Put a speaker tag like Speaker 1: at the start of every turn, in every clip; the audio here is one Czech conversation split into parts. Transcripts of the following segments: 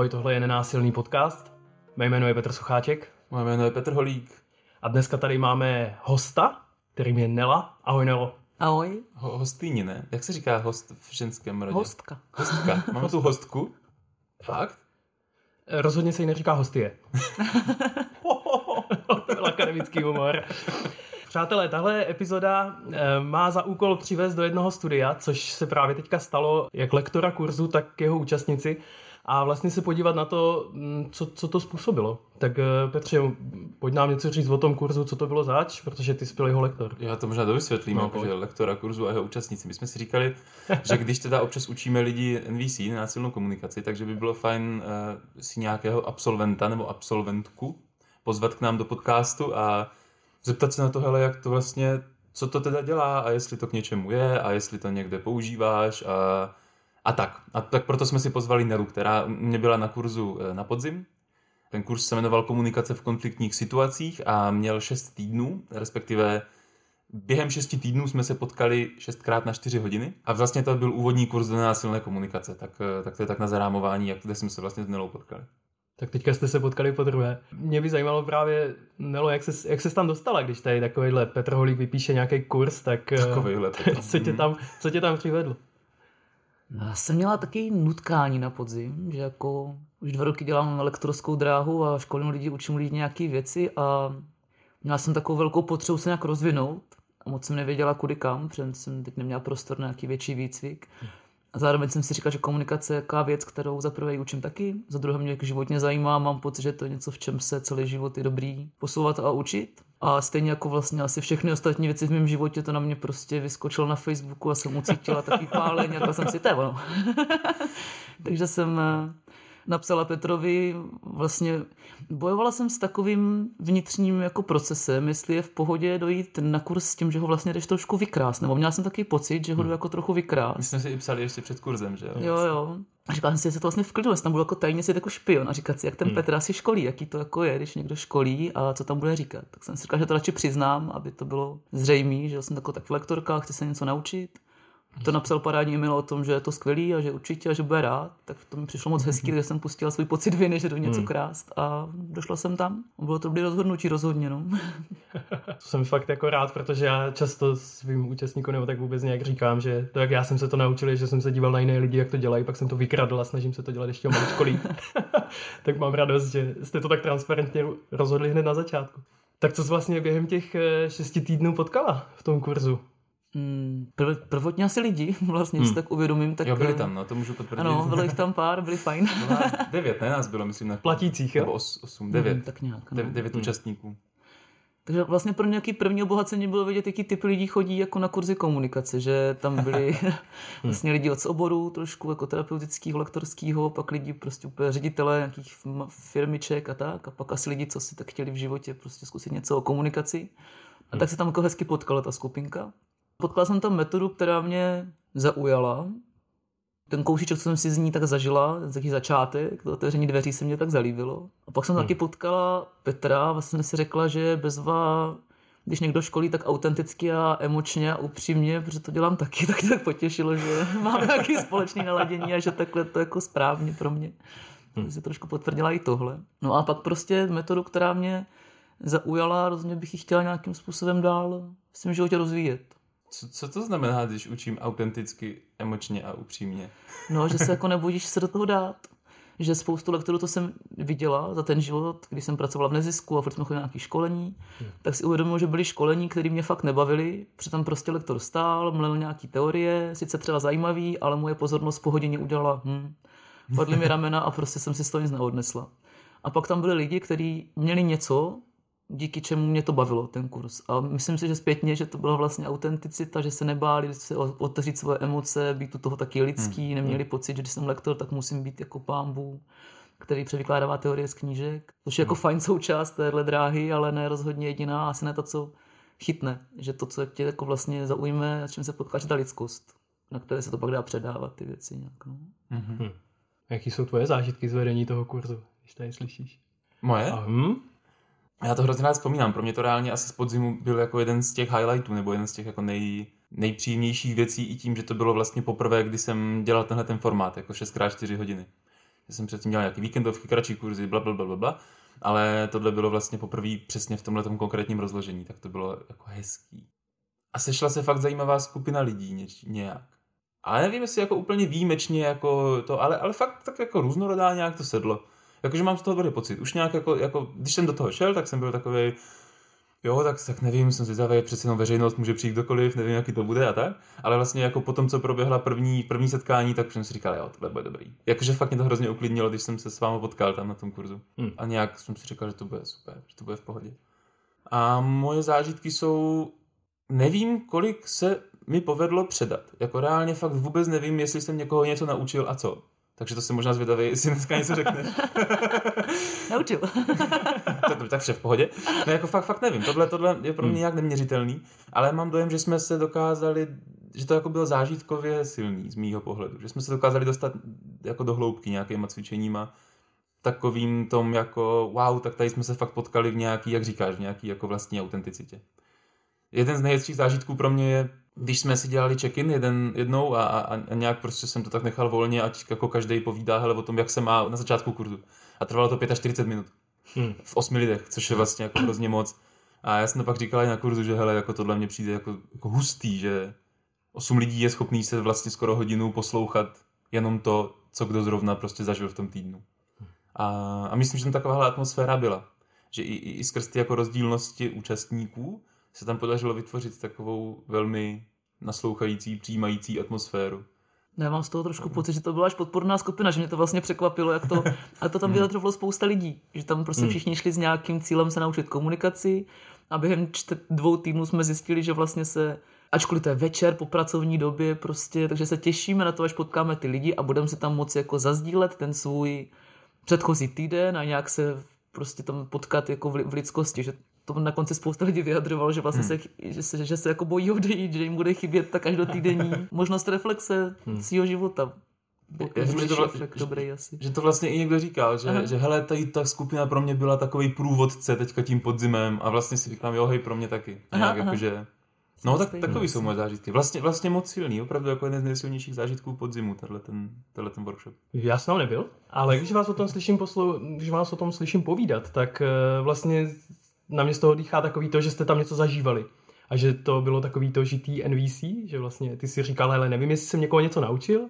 Speaker 1: Ahoj, tohle je Nenásilný podcast. Mé jméno je Petr Sucháček.
Speaker 2: Moje jméno je Petr Holík.
Speaker 1: A dneska tady máme hosta, kterým je Nela. Ahoj Nelo.
Speaker 3: Ahoj.
Speaker 2: Ho- hostýni, ne? Jak se říká host v ženském rodě?
Speaker 3: Hostka.
Speaker 2: Hostka. Máme tu hostku? Fakt?
Speaker 1: Eh, Rozhodně se jí neříká hostie. to byl akademický humor. Přátelé, tahle epizoda eh, má za úkol přivést do jednoho studia, což se právě teďka stalo jak lektora kurzu, tak jeho účastnici a vlastně se podívat na to, mm, co, co to způsobilo. Tak eh, Petře, pojď nám něco říct o tom kurzu, co to bylo zač, protože ty jsi byl jeho lektor.
Speaker 2: Já to možná dovysvětlím,
Speaker 1: No,
Speaker 2: jako, že lektora kurzu a jeho účastníci. My jsme si říkali, že když teda občas učíme lidi NVC, násilnou komunikaci, takže by bylo fajn uh, si nějakého absolventa nebo absolventku pozvat k nám do podcastu a zeptat se na to, hele, jak to vlastně, co to teda dělá a jestli to k něčemu je a jestli to někde používáš a, a tak. A tak proto jsme si pozvali Nelu, která mě byla na kurzu eh, na podzim. Ten kurz se jmenoval Komunikace v konfliktních situacích a měl 6 týdnů, respektive během 6 týdnů jsme se potkali 6krát na 4 hodiny a vlastně to byl úvodní kurz do násilné komunikace, tak, eh, tak to je tak na zarámování, jak kde jsme se vlastně s Nelou potkali.
Speaker 1: Tak teďka jste se potkali po druhé. Mě by zajímalo právě, Nelo, jak se, jak se tam dostala, když tady takovýhle Petr Holík vypíše nějaký kurz, tak eh,
Speaker 2: Takovejhle.
Speaker 1: co, tě tam, co tě tam přivedlo?
Speaker 3: Já jsem měla taky nutkání na podzim, že jako už dva roky dělám lektorskou dráhu a školím lidi, učím lidi nějaké věci a měla jsem takovou velkou potřebu se nějak rozvinout a moc jsem nevěděla kudy kam, protože jsem teď neměla prostor na nějaký větší výcvik. A zároveň jsem si říkala, že komunikace je věc, kterou za prvé učím taky, za druhé mě životně zajímá, mám pocit, že to je něco, v čem se celý život je dobrý posouvat a učit. A stejně jako vlastně asi všechny ostatní věci v mém životě, to na mě prostě vyskočilo na Facebooku a jsem ucítila takový pálení, jako jsem si to ono. Takže jsem eh, napsala Petrovi, vlastně bojovala jsem s takovým vnitřním jako procesem, jestli je v pohodě dojít na kurz s tím, že ho vlastně jdeš trošku vykrást, nebo měla jsem takový pocit, že ho jdu jako trochu
Speaker 2: My
Speaker 3: vykrást.
Speaker 2: jsme si i psali ještě před kurzem, že jo?
Speaker 3: Jo, jo. A říkala jsem si, že se to vlastně v klidu, jestli tam budu jako tajně si jako špion a říkat si, jak ten hmm. Petr asi školí, jaký to jako je, když někdo školí a co tam bude říkat. Tak jsem si říkal, že to radši přiznám, aby to bylo zřejmé, že jsem taková tak lektorka, chci se něco naučit. To napsal parádní e-mail o tom, že je to skvělý a že určitě a že bude rád, tak to mi přišlo moc hezký, že jsem pustila svůj pocit viny, že jdu něco krást a došla jsem tam. Bylo to dobrý rozhodnutí rozhodně, no.
Speaker 1: To jsem fakt jako rád, protože já často svým účastníkům nebo tak vůbec nějak říkám, že to, jak já jsem se to naučil, že jsem se díval na jiné lidi, jak to dělají, pak jsem to vykradl a snažím se to dělat ještě o maličko líp. tak mám radost, že jste to tak transparentně rozhodli hned na začátku. Tak co jsi vlastně během těch eh, šesti týdnů potkala v tom kurzu?
Speaker 3: Mm, prv, prvotně asi lidi, vlastně, hmm. si tak uvědomím. Tak,
Speaker 2: Jo, byli
Speaker 3: eh,
Speaker 2: tam, no, to můžu potvrdit.
Speaker 3: Ano, bylo jich tam pár, byli fajn.
Speaker 2: Nás devět, ne? Nás bylo, myslím, na
Speaker 1: Platících,
Speaker 2: Nebo
Speaker 1: jo?
Speaker 2: os, osm, devět.
Speaker 3: Hmm, tak nějak. No.
Speaker 2: Devět, devět účastníků.
Speaker 3: Takže vlastně pro nějaký první obohacení bylo vidět, jaký typy lidí chodí jako na kurzy komunikace, že tam byli vlastně lidi od oboru, trošku jako terapeutického, lektorského, pak lidi prostě úplně ředitele nějakých firm- firmiček a tak, a pak asi lidi, co si tak chtěli v životě prostě zkusit něco o komunikaci. A tak se tam jako hezky potkala ta skupinka. Potkala jsem tam metodu, která mě zaujala. Ten kousíček, co jsem si z ní tak zažila, taký začátek, to otevření dveří se mě tak zalíbilo. A pak jsem taky potkala Petra, vlastně jsem si řekla, že bezva, když někdo školí tak autenticky a emočně a upřímně, protože to dělám taky, tak tak potěšilo, že máme nějaký společný naladění a že takhle to jako správně pro mě. Hmm. si trošku potvrdila i tohle. No a pak prostě metodu, která mě zaujala, rozhodně bych ji chtěla nějakým způsobem dál v svém životě rozvíjet.
Speaker 2: Co, co to znamená, když učím autenticky, emočně a upřímně?
Speaker 3: No, že se jako nebudíš se do toho dát. Že spoustu lektorů to jsem viděla za ten život, když jsem pracovala v nezisku a furt jsme chodili na nějaké školení, hmm. tak si uvědomil, že byly školení, které mě fakt nebavily, protože tam prostě lektor stál, mlel nějaký teorie, sice třeba zajímavý, ale moje pozornost po hodině udělala, hm, padly mi ramena a prostě jsem si z toho nic neodnesla. A pak tam byli lidi, kteří měli něco, díky čemu mě to bavilo, ten kurz. A myslím si, že zpětně, že to byla vlastně autenticita, že se nebáli se otevřít svoje emoce, být u toho taky lidský, hmm. neměli pocit, že když jsem lektor, tak musím být jako pámbu, který převykládává teorie z knížek, což je jako fajn součást téhle dráhy, ale ne rozhodně jediná, asi ne to, co chytne, že to, co tě jako vlastně zaujme, a s čím se potkáš, ta lidskost, na které se to pak dá předávat ty věci nějak. No.
Speaker 2: Mm-hmm.
Speaker 1: Jaký jsou tvoje zážitky z vedení toho kurzu, když tady slyšíš?
Speaker 2: Moje?
Speaker 1: A hm?
Speaker 2: Já to hrozně rád vzpomínám. Pro mě to reálně asi z podzimu byl jako jeden z těch highlightů, nebo jeden z těch jako nej, nejpříjemnějších věcí i tím, že to bylo vlastně poprvé, kdy jsem dělal tenhle ten formát, jako 6x4 hodiny. jsem předtím dělal nějaký víkendovky, kratší kurzy, bla, bla, bla, bla, bla. Ale tohle bylo vlastně poprvé přesně v tomhle konkrétním rozložení, tak to bylo jako hezký. A sešla se fakt zajímavá skupina lidí něč, nějak. Ale nevím, jestli jako úplně výjimečně jako to, ale, ale fakt tak jako různorodá nějak to sedlo. Jakože mám z toho dobrý pocit. Už nějak jako, jako, když jsem do toho šel, tak jsem byl takový, jo, tak, tak nevím, jsem zvědavý, přece jenom veřejnost může přijít kdokoliv, nevím, jaký to bude a tak. Ale vlastně jako po tom, co proběhla první, první setkání, tak jsem si říkal, jo, tohle bude dobrý. Jakože fakt mě to hrozně uklidnilo, když jsem se s vámi potkal tam na tom kurzu. Hmm. A nějak jsem si říkal, že to bude super, že to bude v pohodě. A moje zážitky jsou, nevím, kolik se mi povedlo předat. Jako reálně fakt vůbec nevím, jestli jsem někoho něco naučil a co. Takže to se možná zvědavý, jestli dneska něco řekneš.
Speaker 3: Naučil.
Speaker 2: tak, tak vše v pohodě. No jako fakt, fakt nevím, tohle, tohle je pro mě hmm. nějak neměřitelný, ale mám dojem, že jsme se dokázali, že to jako bylo zážitkově silný z mýho pohledu, že jsme se dokázali dostat jako do hloubky nějakýma cvičeníma, takovým tom jako wow, tak tady jsme se fakt potkali v nějaký, jak říkáš, v nějaký jako vlastní autenticitě. Jeden z nejhezčích zážitků pro mě je když jsme si dělali check-in jeden, jednou a, a, a nějak prostě jsem to tak nechal volně, ať jako každý povídá hele, o tom, jak se má na začátku kurzu. A trvalo to 45 minut. Hmm. V osmi lidech, což je vlastně jako hrozně moc. A já jsem to pak říkal i na kurzu, že hele, jako tohle mě přijde jako, jako hustý, že osm lidí je schopný se vlastně skoro hodinu poslouchat jenom to, co kdo zrovna prostě zažil v tom týdnu. A, a myslím, že tam takováhle atmosféra byla. Že i, i, i skrz ty jako rozdílnosti účastníků se tam podařilo vytvořit takovou velmi naslouchající, přijímající atmosféru.
Speaker 3: No, já mám z toho trošku pocit, že to byla až podporná skupina, že mě to vlastně překvapilo, jak to, a to tam vyjadřovalo spousta lidí, že tam prostě hmm. všichni šli s nějakým cílem se naučit komunikaci a během čtyř, dvou týdnů jsme zjistili, že vlastně se ačkoliv to je večer po pracovní době prostě, takže se těšíme na to, až potkáme ty lidi a budeme se tam moci jako zazdílet ten svůj předchozí týden a nějak se prostě tam potkat jako v, v lidskosti, že to na konci spousta lidí vyjadřovalo, že vlastně hmm. se, že, se, že se jako bojí odejít, že jim bude chybět ta každotýdenní možnost reflexe hmm. svého života.
Speaker 2: Já že, to, vlastně, dobrý asi. že to vlastně i někdo říkal, že, že hele, tady ta skupina pro mě byla takový průvodce teďka tím podzimem a vlastně si říkám, jo, hej, pro mě taky. Nějak aha, jakože, no tak takový jsou moje zážitky. Vlastně, vlastně moc silný, opravdu jako jeden z nejsilnějších zážitků podzimu, tenhle ten, tenhle ten workshop.
Speaker 1: Já jsem nebyl, ale když vás o tom slyším, poslu, když vás o tom slyším povídat, tak uh, vlastně na mě z toho dýchá takový to, že jste tam něco zažívali. A že to bylo takový to žitý NVC, že vlastně ty si říkal, hele, nevím, jestli jsem někoho něco naučil.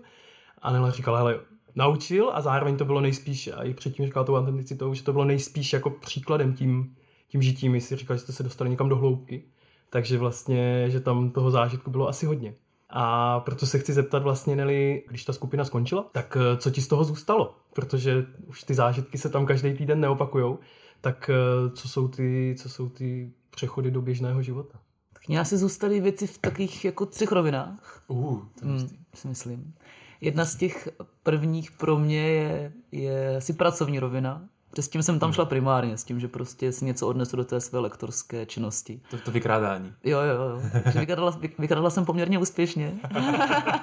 Speaker 1: A Nela říkal, hele, naučil a zároveň to bylo nejspíš, a i předtím říkal tou autenticitou, že to bylo nejspíš jako příkladem tím, tím žitím, jestli říkal, že jste se dostali někam do hloubky. Takže vlastně, že tam toho zážitku bylo asi hodně. A proto se chci zeptat vlastně, Neli, když ta skupina skončila, tak eh, co ti z toho zůstalo? Protože už ty zážitky se tam každý týden neopakujou tak eh, co jsou ty, co jsou ty přechody do běžného života?
Speaker 3: Tak mě asi zůstaly věci v takových jako třech rovinách.
Speaker 2: Uh, to hmm,
Speaker 3: si myslím. Jedna z těch prvních pro mě je, je asi pracovní rovina, s tím jsem tam hmm. šla primárně, s tím, že prostě si něco odnesu do té své lektorské činnosti.
Speaker 2: To, to vykrádání.
Speaker 3: Jo, jo, jo. Vykradala, vykradala jsem poměrně úspěšně.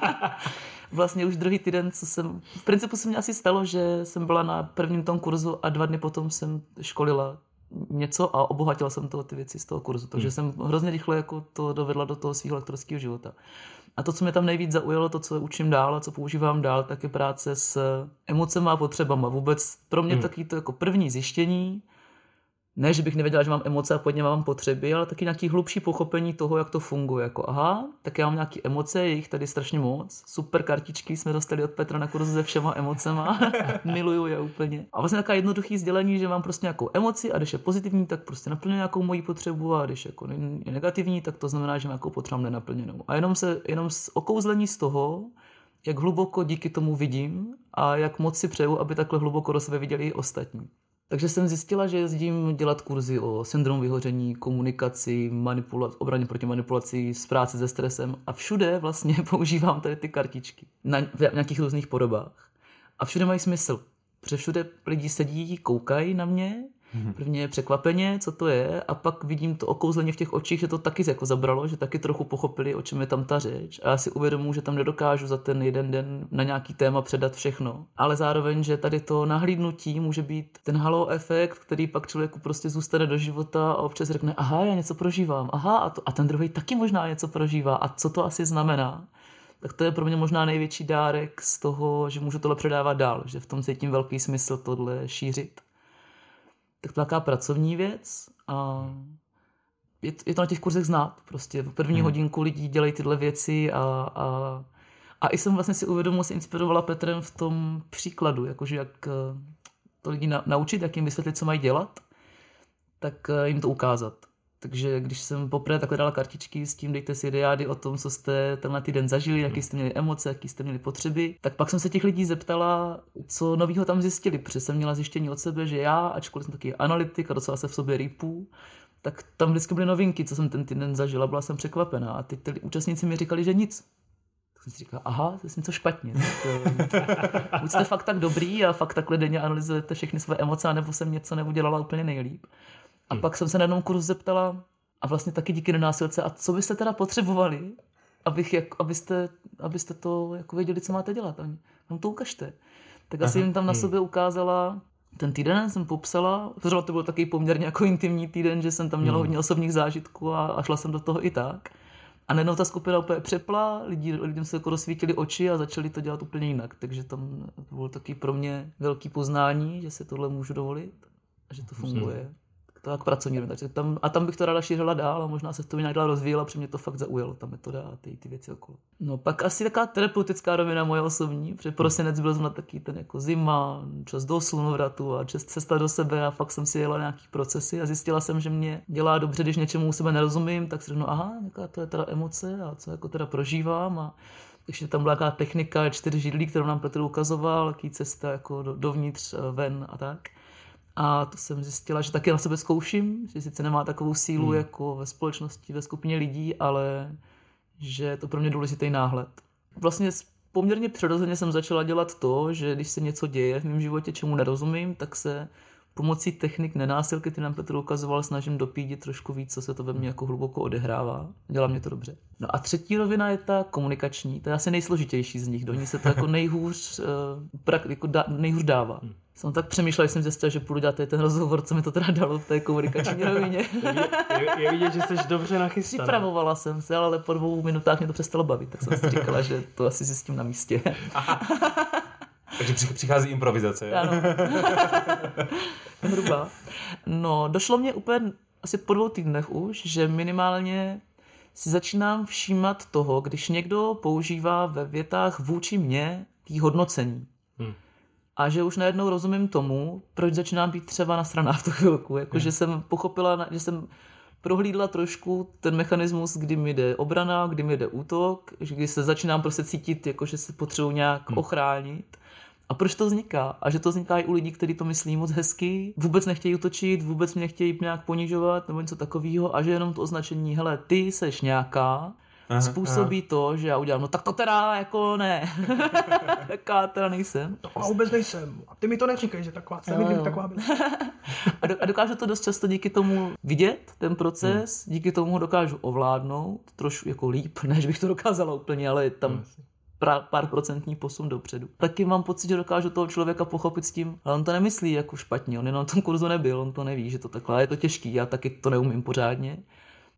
Speaker 3: vlastně už druhý týden, co jsem... V principu se mi asi stalo, že jsem byla na prvním tom kurzu a dva dny potom jsem školila něco a obohatila jsem to ty věci z toho kurzu. Takže hmm. jsem hrozně rychle jako to dovedla do toho svého lektorského života. A to, co mě tam nejvíc zaujalo, to, co učím dál a co používám dál, tak je práce s emocemi a potřebama. Vůbec pro mě hmm. taky to jako první zjištění, ne, že bych nevěděla, že mám emoce a podně mám potřeby, ale taky nějaký hlubší pochopení toho, jak to funguje. Jako aha, tak já mám nějaké emoce, je jich tady strašně moc. Super kartičky jsme dostali od Petra na kurzu se všema emocema. Miluju je úplně. A vlastně taková jednoduchý sdělení, že mám prostě nějakou emoci a když je pozitivní, tak prostě naplňuje nějakou moji potřebu a když jako je negativní, tak to znamená, že mám nějakou potřebu nenaplněnou. A jenom se, jenom z okouzlení z toho, jak hluboko díky tomu vidím a jak moc si přeju, aby takhle hluboko do sebe viděli i ostatní. Takže jsem zjistila, že jezdím dělat kurzy o syndromu vyhoření, komunikaci, manipula- obraně proti manipulaci, z práce se stresem a všude vlastně používám tady ty kartičky na, v nějakých různých podobách. A všude mají smysl, protože všude lidi sedí, koukají na mě. Prvně je překvapeně, co to je, a pak vidím to okouzlení v těch očích, že to taky jako zabralo, že taky trochu pochopili, o čem je tam ta řeč. A já si uvědomuji, že tam nedokážu za ten jeden den na nějaký téma předat všechno. Ale zároveň, že tady to nahlídnutí může být ten halo efekt, který pak člověku prostě zůstane do života a občas řekne, aha, já něco prožívám, aha, a, to, a ten druhý taky možná něco prožívá, a co to asi znamená. tak to je pro mě možná největší dárek z toho, že můžu tohle předávat dál, že v tom cítím velký smysl tohle šířit. Tak to je taková pracovní věc a je to, je to na těch kurzech znát. Prostě v první hmm. hodinku lidí dělají tyhle věci a, a, a i jsem vlastně si uvědomil, se inspirovala Petrem v tom příkladu, jakože jak eh, to lidi na, naučit, jak jim vysvětlit, co mají dělat, tak eh, jim to ukázat. Takže když jsem poprvé takhle dala kartičky s tím, dejte si diády o tom, co jste tenhle týden zažili, jaký jste měli emoce, jaký jste měli potřeby, tak pak jsem se těch lidí zeptala, co novýho tam zjistili, protože jsem měla zjištění od sebe, že já, ačkoliv jsem taky analytik a docela se v sobě rýpů, tak tam vždycky byly novinky, co jsem ten týden zažila, byla jsem překvapená. A ty, ty účastníci mi říkali, že nic. Tak jsem si říkal, aha, to je něco špatně. Tak, buď jste fakt tak dobrý a fakt takhle denně analyzujete všechny své emoce, nebo jsem něco neudělala úplně nejlíp. A hmm. pak jsem se na jednom kurzu zeptala, a vlastně taky díky nenásilce, a co byste teda potřebovali, abych, jak, abyste, abyste to jako věděli, co máte dělat. A nám to ukažte. Tak asi Aha. jim tam na hmm. sobě ukázala ten týden jsem popsala, protože to byl takový poměrně jako intimní týden, že jsem tam měla hmm. hodně osobních zážitků a, a šla jsem do toho i tak. A najednou ta skupina úplně přepla, lidi, lidem se jako rozsvítili oči a začali to dělat úplně jinak. Takže tam to bylo taky pro mě velký poznání, že si tohle můžu dovolit a že to funguje. Jak pracovní takže tam, a tam bych to ráda šířila dál a možná se to nějak dál rozvíjela, protože mě to fakt zaujalo, ta metoda a ty, ty věci okolo. No pak asi taková terapeutická rovina moje osobní, protože prosinec byl zrovna taky ten jako zima, čas do slunovratu a čas cesta do sebe a fakt jsem si jela nějaký procesy a zjistila jsem, že mě dělá dobře, když něčemu u sebe nerozumím, tak si řeknu, aha, jaká to je teda emoce a co jako teda prožívám a ještě tam byla taková technika čtyři židlí, kterou nám Petr ukazoval, jaký cesta jako do, dovnitř, ven a tak. A to jsem zjistila, že taky na sebe zkouším, že sice nemá takovou sílu hmm. jako ve společnosti, ve skupině lidí, ale že je to pro mě důležitý náhled. Vlastně poměrně přirozeně jsem začala dělat to, že když se něco děje v mém životě, čemu nerozumím, tak se pomocí technik nenásilky, ty nám Petr ukazoval, snažím dopídit trošku víc, co se to ve mně jako hluboko odehrává. Dělá mě to dobře. No a třetí rovina je ta komunikační, to je asi nejsložitější z nich, do ní se to jako nejhůř, uh, jako da, nejhůř dává. Jsem tak přemýšlel, jsem zjistil, že půjdu dělat ten rozhovor, co mi to teda dalo v té komunikační rovině.
Speaker 1: je, je, vidět, že jsi dobře nachystaná.
Speaker 3: Připravovala jsem se, ale po dvou minutách mě to přestalo bavit, tak jsem si říkala, že to asi zjistím na místě.
Speaker 2: Takže přichází improvizace.
Speaker 3: Ano. Hruba. No, došlo mě úplně asi po dvou týdnech už, že minimálně si začínám všímat toho, když někdo používá ve větách vůči mně tý hodnocení. A že už najednou rozumím tomu, proč začínám být třeba na stranách v tu chvilku. Jako, hmm. že jsem pochopila, že jsem prohlídla trošku ten mechanismus, kdy mi jde obrana, kdy mi jde útok, že když se začínám prostě cítit, jako že se potřebuji nějak hmm. ochránit a proč to vzniká? A že to vzniká i u lidí, kteří to myslí moc hezky, vůbec nechtějí utočit, vůbec mě nechtějí nějak ponižovat nebo něco takového a že jenom to označení, hele, ty seš nějaká, aha, způsobí aha. to, že já udělám, no tak to teda jako ne. Jaká teda nejsem.
Speaker 1: To a vůbec nejsem. A ty mi to neříkej, že taková jsem, jo, jo. taková byla.
Speaker 3: a, do, a dokážu to dost často díky tomu vidět, ten proces, hmm. díky tomu ho dokážu ovládnout, trošku jako líp, než bych to dokázala úplně, ale tam hmm pár procentní posun dopředu. Taky mám pocit, že dokážu toho člověka pochopit s tím, ale on to nemyslí jako špatně, on jenom na tom kurzu nebyl, on to neví, že to takhle je to těžký, já taky to neumím pořádně.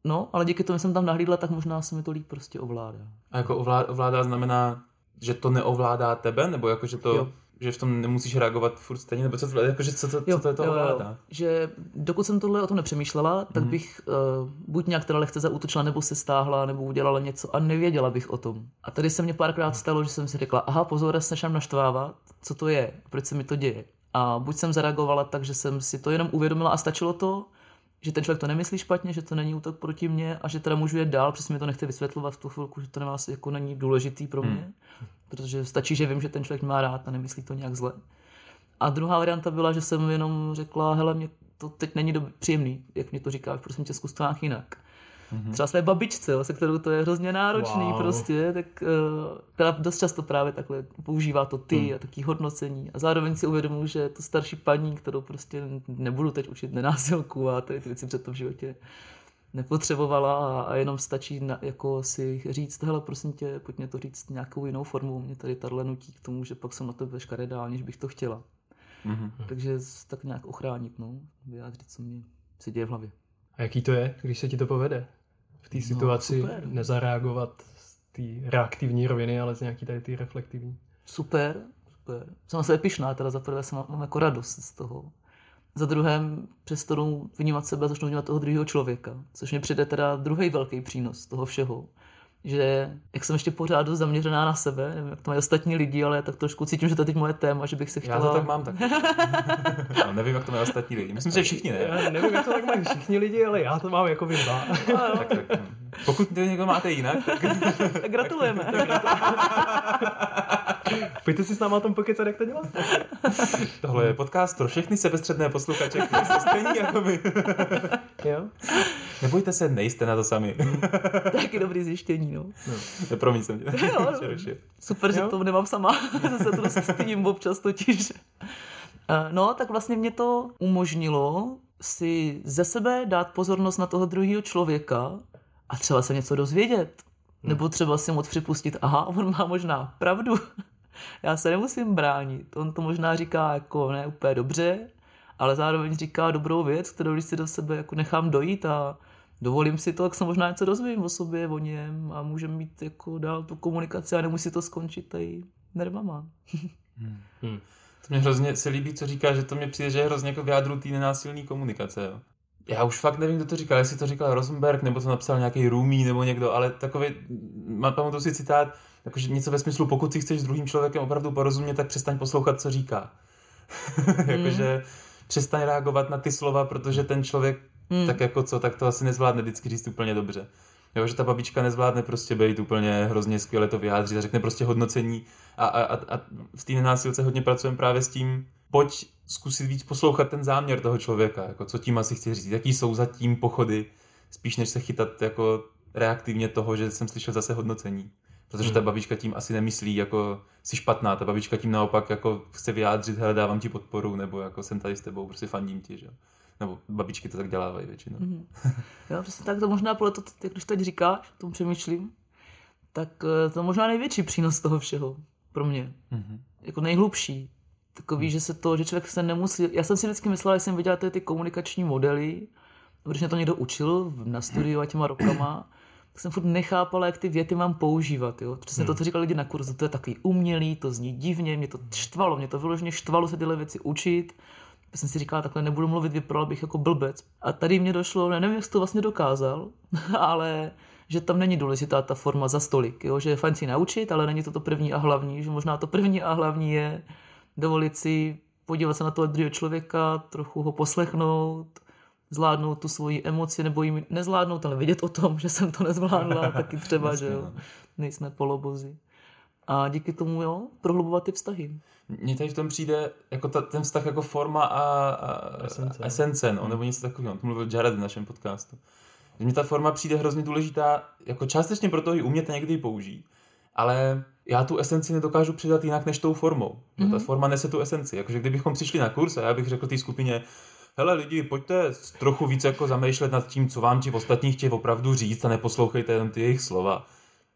Speaker 3: No, ale díky tomu, že jsem tam nahlídla, tak možná se mi to líp prostě ovládá.
Speaker 2: A jako ovládá, ovládá znamená, že to neovládá tebe, nebo jako, že to... Jo že v tom nemusíš reagovat furt stejně, nebo co to, jako, že co, co, jo, co to je to jo, ovládá?
Speaker 3: Že dokud jsem tohle o tom nepřemýšlela, tak mm. bych uh, buď nějak teda lehce zautočila, nebo se stáhla, nebo udělala něco a nevěděla bych o tom. A tady se mě párkrát stalo, že jsem si řekla, aha, pozor, se začínám naštvávat, co to je, proč se mi to děje. A buď jsem zareagovala tak, že jsem si to jenom uvědomila a stačilo to, že ten člověk to nemyslí špatně, že to není útok proti mně a že teda můžu jít dál, protože mi to nechce vysvětlovat v tu chvilku, že to nemá, jako není důležitý pro mě, hmm. protože stačí, že vím, že ten člověk má rád a nemyslí to nějak zle. A druhá varianta byla, že jsem jenom řekla, hele, mě to teď není dob- příjemný, jak mě to říkáš, prosím tě, zkus to nějak jinak mm-hmm. třeba své babičce, se kterou to je hrozně náročný wow. prostě, tak uh, která dost často právě takhle používá to ty mm. a taký hodnocení. A zároveň si uvědomuji, že to starší paní, kterou prostě nebudu teď učit nenásilku a tady ty věci před to v životě nepotřebovala a, a jenom stačí na, jako si říct, hele, prosím tě, pojď mě to říct nějakou jinou formou, mě tady tahle nutí k tomu, že pak jsem na tebe škaredá, aniž bych to chtěla. Mm-hmm. Takže tak nějak ochránit, no, vyjádřit, co mě se děje v hlavě.
Speaker 1: A jaký to je, když se ti to povede? V té no, situaci no, nezareagovat té reaktivní roviny, ale z nějaký tady ty reflektivní.
Speaker 3: Super, super. Jsem sebe pišná, teda za prvé jsem mám jako radost z toho. Za druhém přestanu vnímat sebe a začnu vnímat toho druhého člověka, což mě přijde teda druhý velký přínos toho všeho že jak jsem ještě pořád dost zaměřená na sebe, nevím, jak to mají ostatní lidi, ale tak trošku cítím, že to je teď moje téma, že bych se chtěla...
Speaker 2: Já to tak mám tak. no, nevím, jak to mají ostatní lidi. Myslím, že všichni ne.
Speaker 1: Já nevím, jak to tak mají všichni lidi, ale já to mám jako vy dva.
Speaker 2: tak, tak, pokud to někdo máte jinak, tak...
Speaker 3: tak gratulujeme.
Speaker 1: Pojďte si s náma o tom pokecat, jak to dělat.
Speaker 2: Tohle je podcast pro všechny sebestředné posluchače, kteří jste stejní jako my.
Speaker 1: jo?
Speaker 2: Nebojte se, nejste na to sami.
Speaker 3: Taky dobrý zjištění, no.
Speaker 2: no. Promiň, jsem tě
Speaker 3: jo, no. Super, že jo? to nemám sama. se to dost stydím občas totiž. Eh, no, tak vlastně mě to umožnilo si ze sebe dát pozornost na toho druhého člověka a třeba se něco dozvědět. Hmm. Nebo třeba si moc připustit, aha, on má možná pravdu. Já se nemusím bránit. On to možná říká jako ne úplně dobře, ale zároveň říká dobrou věc, kterou když si do sebe jako nechám dojít a dovolím si to, tak se možná něco dozvím o sobě, o něm a můžeme mít jako dál tu komunikaci a nemusí to skončit tady nervama.
Speaker 2: hmm. Hmm. To mě hrozně se líbí, co říká, že to mě přijde, že je hrozně jako vyjádru té nenásilné komunikace. Jo. Já už fakt nevím, kdo to říkal, jestli to říkal Rosenberg, nebo to napsal nějaký Rumi, nebo někdo, ale takový, mám pamatuju si citát, jakože něco ve smyslu, pokud si chceš s druhým člověkem opravdu porozumět, tak přestaň poslouchat, co říká. jakože mm. přestaň reagovat na ty slova, protože ten člověk Hmm. Tak jako co, tak to asi nezvládne vždycky říct úplně dobře. Jo, že ta babička nezvládne prostě být úplně hrozně skvěle to vyjádřit a řekne prostě hodnocení a, a, a v té nenásilce hodně pracujeme právě s tím, pojď zkusit víc poslouchat ten záměr toho člověka, jako co tím asi chci říct, jaký jsou za tím pochody, spíš než se chytat jako reaktivně toho, že jsem slyšel zase hodnocení. Protože ta hmm. babička tím asi nemyslí jako si špatná, ta babička tím naopak jako chce vyjádřit, hele, dávám ti podporu, nebo jako jsem tady s tebou, prostě fandím ti, že nebo babičky to tak dělávají většinou. Mm-hmm.
Speaker 3: Jo, přesně tak, to možná podle to, když teď říkáš, tomu přemýšlím, tak eh, to možná největší přínos toho všeho pro mě. Mm-hmm. Jako nejhlubší. Takový, mm. že se to, že člověk se nemusí... Já jsem si vždycky myslela, že jsem viděla ty, ty komunikační modely, když mě to někdo učil na studiu a těma rokama, tak jsem furt nechápala, jak ty věty mám používat. Jo? Přesně mm. to, co říkali lidi na kurzu, to je takový umělý, to zní divně, mě to štvalo, mě to vyloženě štvalo se tyhle věci učit jsem si říkala, takhle nebudu mluvit, vypadal bych jako blbec. A tady mě došlo, nevím, jak jsi to vlastně dokázal, ale že tam není důležitá ta forma za stolik, jo? že je fajn si naučit, ale není to to první a hlavní, že možná to první a hlavní je dovolit si podívat se na toho druhého člověka, trochu ho poslechnout, zvládnout tu svoji emoci, nebo jim nezvládnout, ale vidět o tom, že jsem to nezvládla, taky třeba, že jo, no. nejsme polobozy. A díky tomu, jo, prohlubovat ty vztahy.
Speaker 2: Mně tady v tom přijde jako ta, ten vztah jako forma a, a esence, esence no, nebo něco takového. On mluvil Jared v našem podcastu. Mně ta forma přijde hrozně důležitá, jako částečně proto ji umět někdy použít, ale já tu esenci nedokážu přidat jinak než tou formou. Mm-hmm. ta mhm. forma nese tu esenci. Jakože kdybychom přišli na kurz a já bych řekl té skupině, hele lidi, pojďte trochu víc jako zamýšlet nad tím, co vám ti ostatní chtějí opravdu říct a neposlouchejte jenom ty jejich slova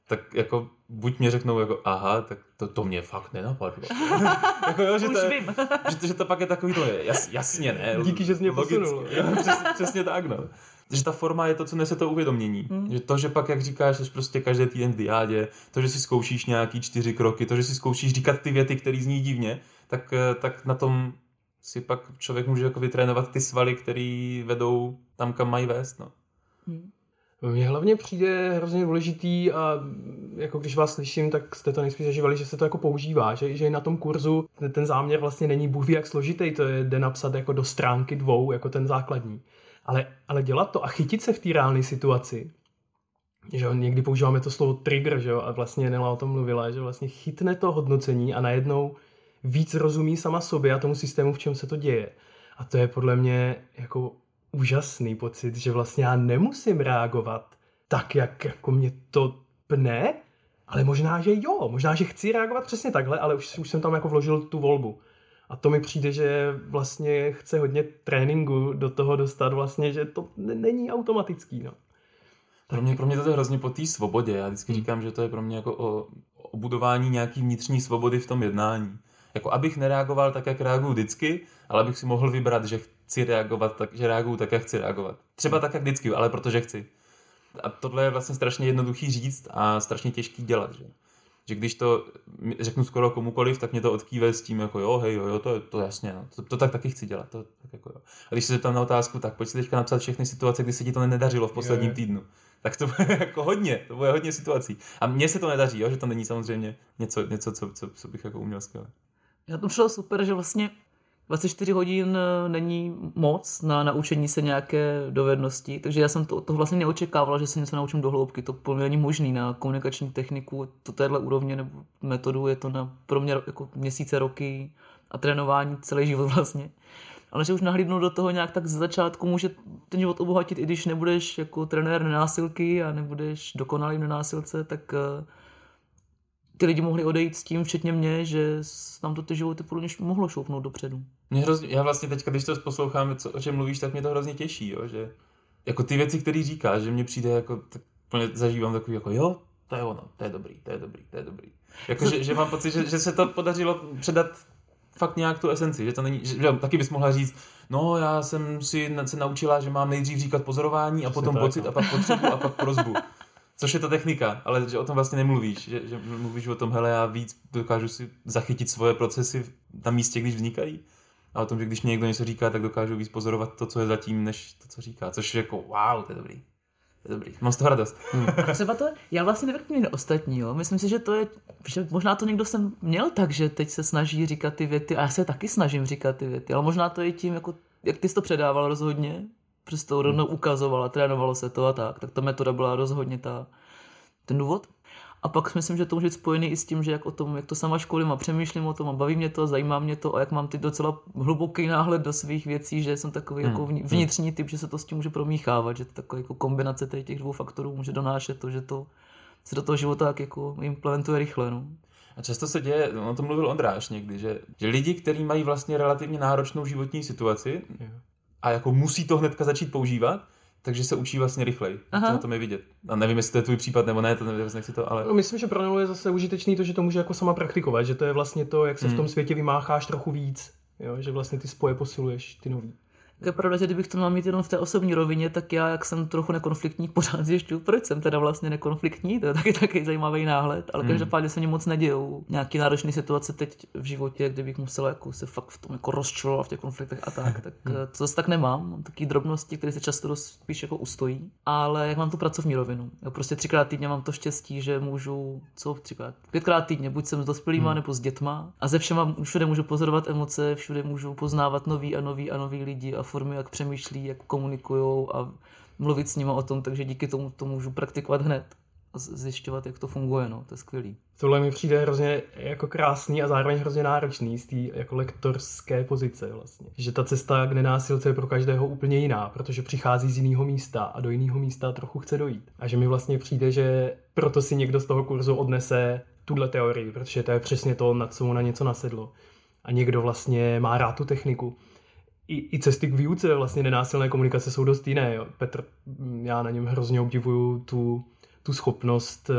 Speaker 2: tak jako buď mě řeknou jako aha, tak to, to mě fakt nenapadlo.
Speaker 3: jako jo, že, Už to, vím.
Speaker 2: že, to, že to pak je takový to, jas, jasně ne.
Speaker 1: Díky, že jsi mě posunul.
Speaker 2: přes, přesně tak, no. Že ta forma je to, co nese to uvědomění. Hmm. Že to, že pak, jak říkáš, jsi prostě každý týden v diádě, to, že si zkoušíš nějaký čtyři kroky, to, že si zkoušíš říkat ty věty, které zní divně, tak, eh, tak na tom si pak člověk může jako vytrénovat ty svaly, které vedou tam, kam mají vést. No. Hmm.
Speaker 1: Mně hlavně přijde hrozně důležitý a jako když vás slyším, tak jste to nejspíš zažívali, že se to jako používá, že, že na tom kurzu ten záměr vlastně není bůh jak složitý, to je jde napsat jako do stránky dvou, jako ten základní. Ale, ale dělat to a chytit se v té reálné situaci, že jo, někdy používáme to slovo trigger, že jo, a vlastně Nela o tom mluvila, že vlastně chytne to hodnocení a najednou víc rozumí sama sobě a tomu systému, v čem se to děje. A to je podle mě jako úžasný pocit, že vlastně já nemusím reagovat tak, jak jako mě to pne, ale možná, že jo, možná, že chci reagovat přesně takhle, ale už, už jsem tam jako vložil tu volbu. A to mi přijde, že vlastně chce hodně tréninku do toho dostat vlastně, že to není automatický, no.
Speaker 2: Pro mě, pro mě to je hrozně po té svobodě. Já vždycky hmm. říkám, že to je pro mě jako o, o budování nějaký vnitřní svobody v tom jednání. Jako abych nereagoval tak, jak reaguju vždycky, ale abych si mohl vybrat, že chci reagovat tak, že reaguju tak, jak chci reagovat. Třeba tak, jak vždycky, ale protože chci. a tohle je vlastně strašně jednoduchý říct a strašně těžký dělat, že? že když to řeknu skoro komukoliv, tak mě to odkýve s tím jako jo, hej, jo, jo to, to jasně, no. to, to, tak taky chci dělat. To, tak jako, jo. A když se zeptám na otázku, tak pojď si teďka napsat všechny situace, kdy se ti to nedařilo v posledním je. týdnu. Tak to bude jako hodně, to bude hodně situací. A mně se to nedaří, jo, že to není samozřejmě něco, něco co, co, co bych jako uměl skvěle.
Speaker 3: Já to přišlo super, že vlastně 24 hodin eh, není moc na naučení se nějaké dovednosti, takže já jsem to, to vlastně neočekával, že se něco naučím do hloubky. To pro mě není možný na komunikační techniku, to téhle úrovně nebo metodu je to na, pro mě jako měsíce, roky a trénování celý život vlastně. Ale že už nahlídnout do toho nějak tak z začátku může ten život obohatit, i když nebudeš jako trenér nenásilky a nebudeš dokonalý nenásilce, tak uh, ty lidi mohli odejít s tím, včetně mě, že nám to ty životy podle mě mohlo šoupnout dopředu.
Speaker 2: Mě hrozně, já vlastně teďka, když to poslouchám, co, o čem mluvíš, tak mě to hrozně těší, jo, že jako ty věci, které říkáš, že mě přijde jako, tak plně zažívám takový jako jo, to je ono, to je dobrý, to je dobrý, to je dobrý. Jako, že, že mám pocit, že, že, se to podařilo předat fakt nějak tu esenci, že to není, že, že taky bys mohla říct, no já jsem si se naučila, že mám nejdřív říkat pozorování a potom pocit no. a pak potřebu a pak prozbu. Což je ta technika, ale že o tom vlastně nemluvíš, že, že mluvíš o tom, hele, já víc dokážu si zachytit svoje procesy na místě, když vznikají. A o tom, že když mě někdo něco říká, tak dokážu víc pozorovat to, co je zatím, než to, co říká. Což je jako, wow, to je dobrý. To je dobrý. Mám z toho radost.
Speaker 3: Hmm. Třeba to, já vlastně nevím ostatní, jo. Myslím si, že to je, že možná to někdo jsem měl tak, že teď se snaží říkat ty věty a já se taky snažím říkat ty věty, ale možná to je tím, jako, jak ty jsi to předával rozhodně, prostě to rovnou ukazovala, trénovalo se to a tak, tak ta metoda byla rozhodně ta, ten důvod. A pak si myslím, že to může být spojený i s tím, že jak o tom, jak to sama školím a přemýšlím o tom a baví mě to, zajímá mě to a jak mám ty docela hluboký náhled do svých věcí, že jsem takový jako hmm. jako vnitřní typ, že se to s tím může promíchávat, že to takový jako kombinace těch dvou faktorů může donášet to, že to se do toho života tak jako implementuje rychle. No.
Speaker 2: A často se děje, on to mluvil Ondráš někdy, že, že lidi, kteří mají vlastně relativně náročnou životní situaci, yeah a jako musí to hnedka začít používat, takže se učí vlastně rychleji. Aha. To na tom je vidět. A nevím, jestli to je tvůj případ nebo ne, to nevím, nechci to, ale...
Speaker 1: No, myslím, že pro Nelu je zase užitečný to, že to může jako sama praktikovat, že to je vlastně to, jak se hmm. v tom světě vymácháš trochu víc, jo? že vlastně ty spoje posiluješ, ty nový.
Speaker 3: Je pravda, že kdybych to měl mít jenom v té osobní rovině, tak já, jak jsem trochu nekonfliktní, pořád zjišťuju, proč jsem teda vlastně nekonfliktní, to je taky taky zajímavý náhled, ale mm. každopádně se mě moc nedějou nějaký náročné situace teď v životě, kde bych musel jako se fakt v tom jako rozčilovat v těch konfliktech a tak, tak mm. to zase tak nemám, mám taky drobnosti, které se často dost spíš jako ustojí, ale jak mám tu pracovní rovinu, já prostě třikrát týdně mám to štěstí, že můžu, co třikrát, pětkrát týdně, buď jsem s dospělýma mm. nebo s dětma a ze všema všude můžu pozorovat emoce, všude můžu poznávat nový a nový a nový lidi a formy, jak přemýšlí, jak komunikují a mluvit s nimi o tom, takže díky tomu to můžu praktikovat hned a zjišťovat, jak to funguje, no, to je skvělý.
Speaker 1: Tohle mi přijde hrozně jako krásný a zároveň hrozně náročný z té jako lektorské pozice vlastně. Že ta cesta k nenásilce je pro každého úplně jiná, protože přichází z jiného místa a do jiného místa trochu chce dojít. A že mi vlastně přijde, že proto si někdo z toho kurzu odnese tuhle teorii, protože to je přesně to, na co mu na něco nasedlo. A někdo vlastně má rád tu techniku i, i cesty k výuce vlastně nenásilné komunikace jsou dost jiné. Jo. Petr, mm, já na něm hrozně obdivuju tu, tu schopnost uh,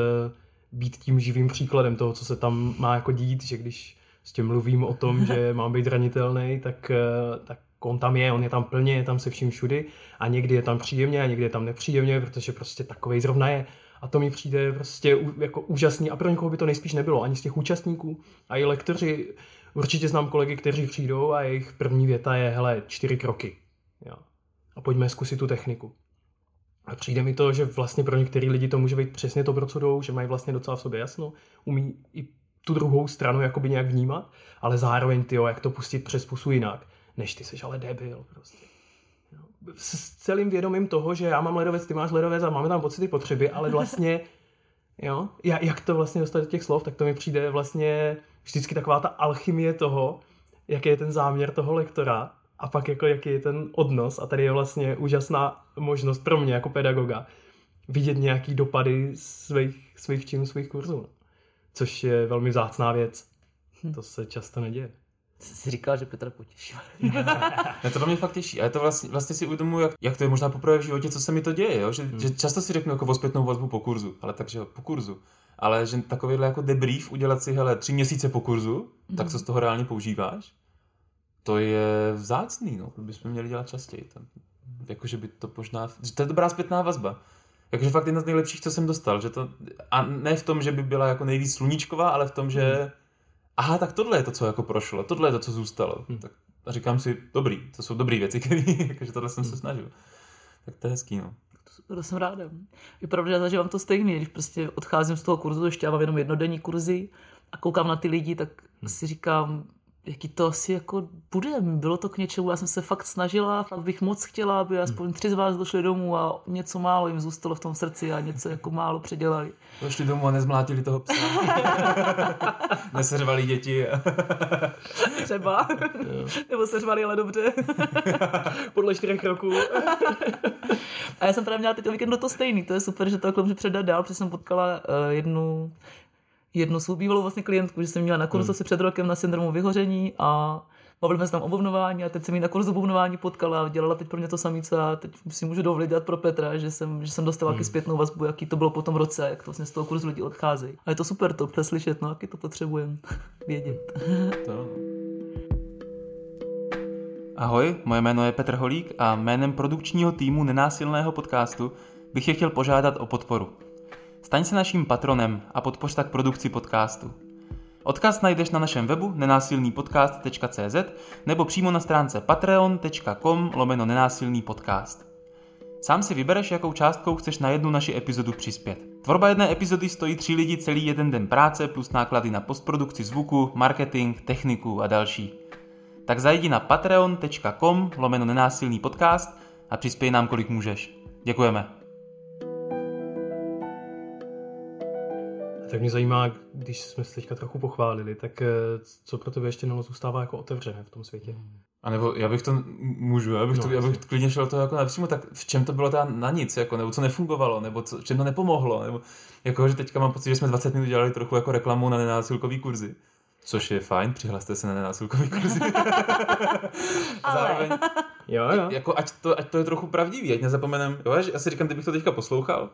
Speaker 1: být tím živým příkladem toho, co se tam má jako dít, že když s tím mluvím o tom, že mám být zranitelný, tak, uh, tak on tam je, on je tam plně, je tam se vším všudy a někdy je tam příjemně a někdy je tam nepříjemně, protože prostě takovej zrovna je. A to mi přijde prostě jako úžasný a pro někoho by to nejspíš nebylo, ani z těch účastníků. A i lektoři Určitě znám kolegy, kteří přijdou a jejich první věta je, hele, čtyři kroky. Jo. A pojďme zkusit tu techniku. A přijde mi to, že vlastně pro některé lidi to může být přesně to, pro co jdou, že mají vlastně docela v sobě jasno, umí i tu druhou stranu jakoby nějak vnímat, ale zároveň ty, jak to pustit přes pusu jinak, než ty seš ale debil prostě. S celým vědomím toho, že já mám ledovec, ty máš ledovec a máme tam pocity potřeby, ale vlastně, jo, jak to vlastně dostat do těch slov, tak to mi přijde vlastně vždycky taková ta alchymie toho, jaký je ten záměr toho lektora a pak jako jaký je ten odnos a tady je vlastně úžasná možnost pro mě jako pedagoga vidět nějaký dopady svých, svých činů, svých kurzů. Což je velmi vzácná věc. Hm. To se často neděje.
Speaker 3: Jsi říkal, že Petra potěší.
Speaker 2: ne, to mě fakt těší. A je to vlastně, vlastně si uvědomuji, jak, jak, to je možná poprvé v životě, co se mi to děje. Jo? Že, hmm. že často si řeknu jako o zpětnou vazbu po kurzu, ale takže po kurzu ale že takovýhle jako debrief udělat si, hele, tři měsíce po kurzu, mm. tak co z toho reálně používáš, to je vzácný, no, to bychom měli dělat častěji. To, jako, že by to možná, že to je dobrá zpětná vazba. Jakože fakt jedna z nejlepších, co jsem dostal. Že to, a ne v tom, že by byla jako nejvíc sluníčková, ale v tom, že hmm. Aha, tak tohle je to, co jako prošlo, tohle je to, co zůstalo. Hmm. Tak a říkám si, dobrý, to jsou dobré věci, které, jakože tohle jsem se hmm. snažil. Tak to je hezký, no.
Speaker 3: To jsem ráda. Je pravda, že zažívám to stejně, když prostě odcházím z toho kurzu, ještě já mám jenom jednodenní kurzy a koukám na ty lidi, tak hmm. si říkám, jaký to asi jako bude. Bylo to k něčemu, já jsem se fakt snažila, fakt bych moc chtěla, aby aspoň tři z vás došli domů a něco málo jim zůstalo v tom srdci a něco jako málo předělali.
Speaker 2: Došli domů a nezmlátili toho psa. Neseřvali děti.
Speaker 3: Třeba. Nebo seřvali, ale dobře.
Speaker 1: Podle čtyřech roků.
Speaker 3: a já jsem právě měla teď o víkendu to stejný. To je super, že to jako můžu předat dál, protože jsem potkala uh, jednu jednu svou bývalou vlastně klientku, že jsem měla na kurzu hmm. před rokem na syndromu vyhoření a bavili jsme se tam o bubnování a teď jsem ji na kurzu bubnování potkala a dělala teď pro mě to samé, co já teď si můžu dovolit dělat pro Petra, že jsem, že jsem dostala hmm. zpětnou vazbu, jaký to bylo po tom roce, jak to vlastně z toho kurzu lidi odcházejí. A je to super to přeslyšet, no, jaký to potřebujeme vědět. to.
Speaker 2: Ahoj, moje jméno je Petr Holík a jménem produkčního týmu Nenásilného podcastu bych je chtěl požádat o podporu. Staň se naším patronem a podpoř tak produkci podcastu. Odkaz najdeš na našem webu nenásilnýpodcast.cz nebo přímo na stránce patreon.com lomeno nenásilný podcast. Sám si vybereš, jakou částkou chceš na jednu naši epizodu přispět. Tvorba jedné epizody stojí tři lidi celý jeden den práce plus náklady na postprodukci zvuku, marketing, techniku a další. Tak zajdi na patreon.com lomeno nenásilný podcast a přispěj nám kolik můžeš. Děkujeme.
Speaker 1: Tak mě zajímá, když jsme se teďka trochu pochválili, tak eh, co pro tebe ještě zůstává jako otevřené v tom světě?
Speaker 2: A nebo já bych to můžu, já bych, no, to, já bych klidně šel to jako napřímo, tak v čem to bylo teda na nic, jako, nebo co nefungovalo, nebo co, čem to nepomohlo, nebo jako, že teďka mám pocit, že jsme 20 minut dělali trochu jako reklamu na nenásilkový kurzy. Což je fajn, přihlaste se na nenásilkový kurzy. Zároveň, jo, jo. Jako, ať, to, ať to je trochu pravdivý, ať nezapomenem, jo, já si říkám, kdybych to teďka poslouchal,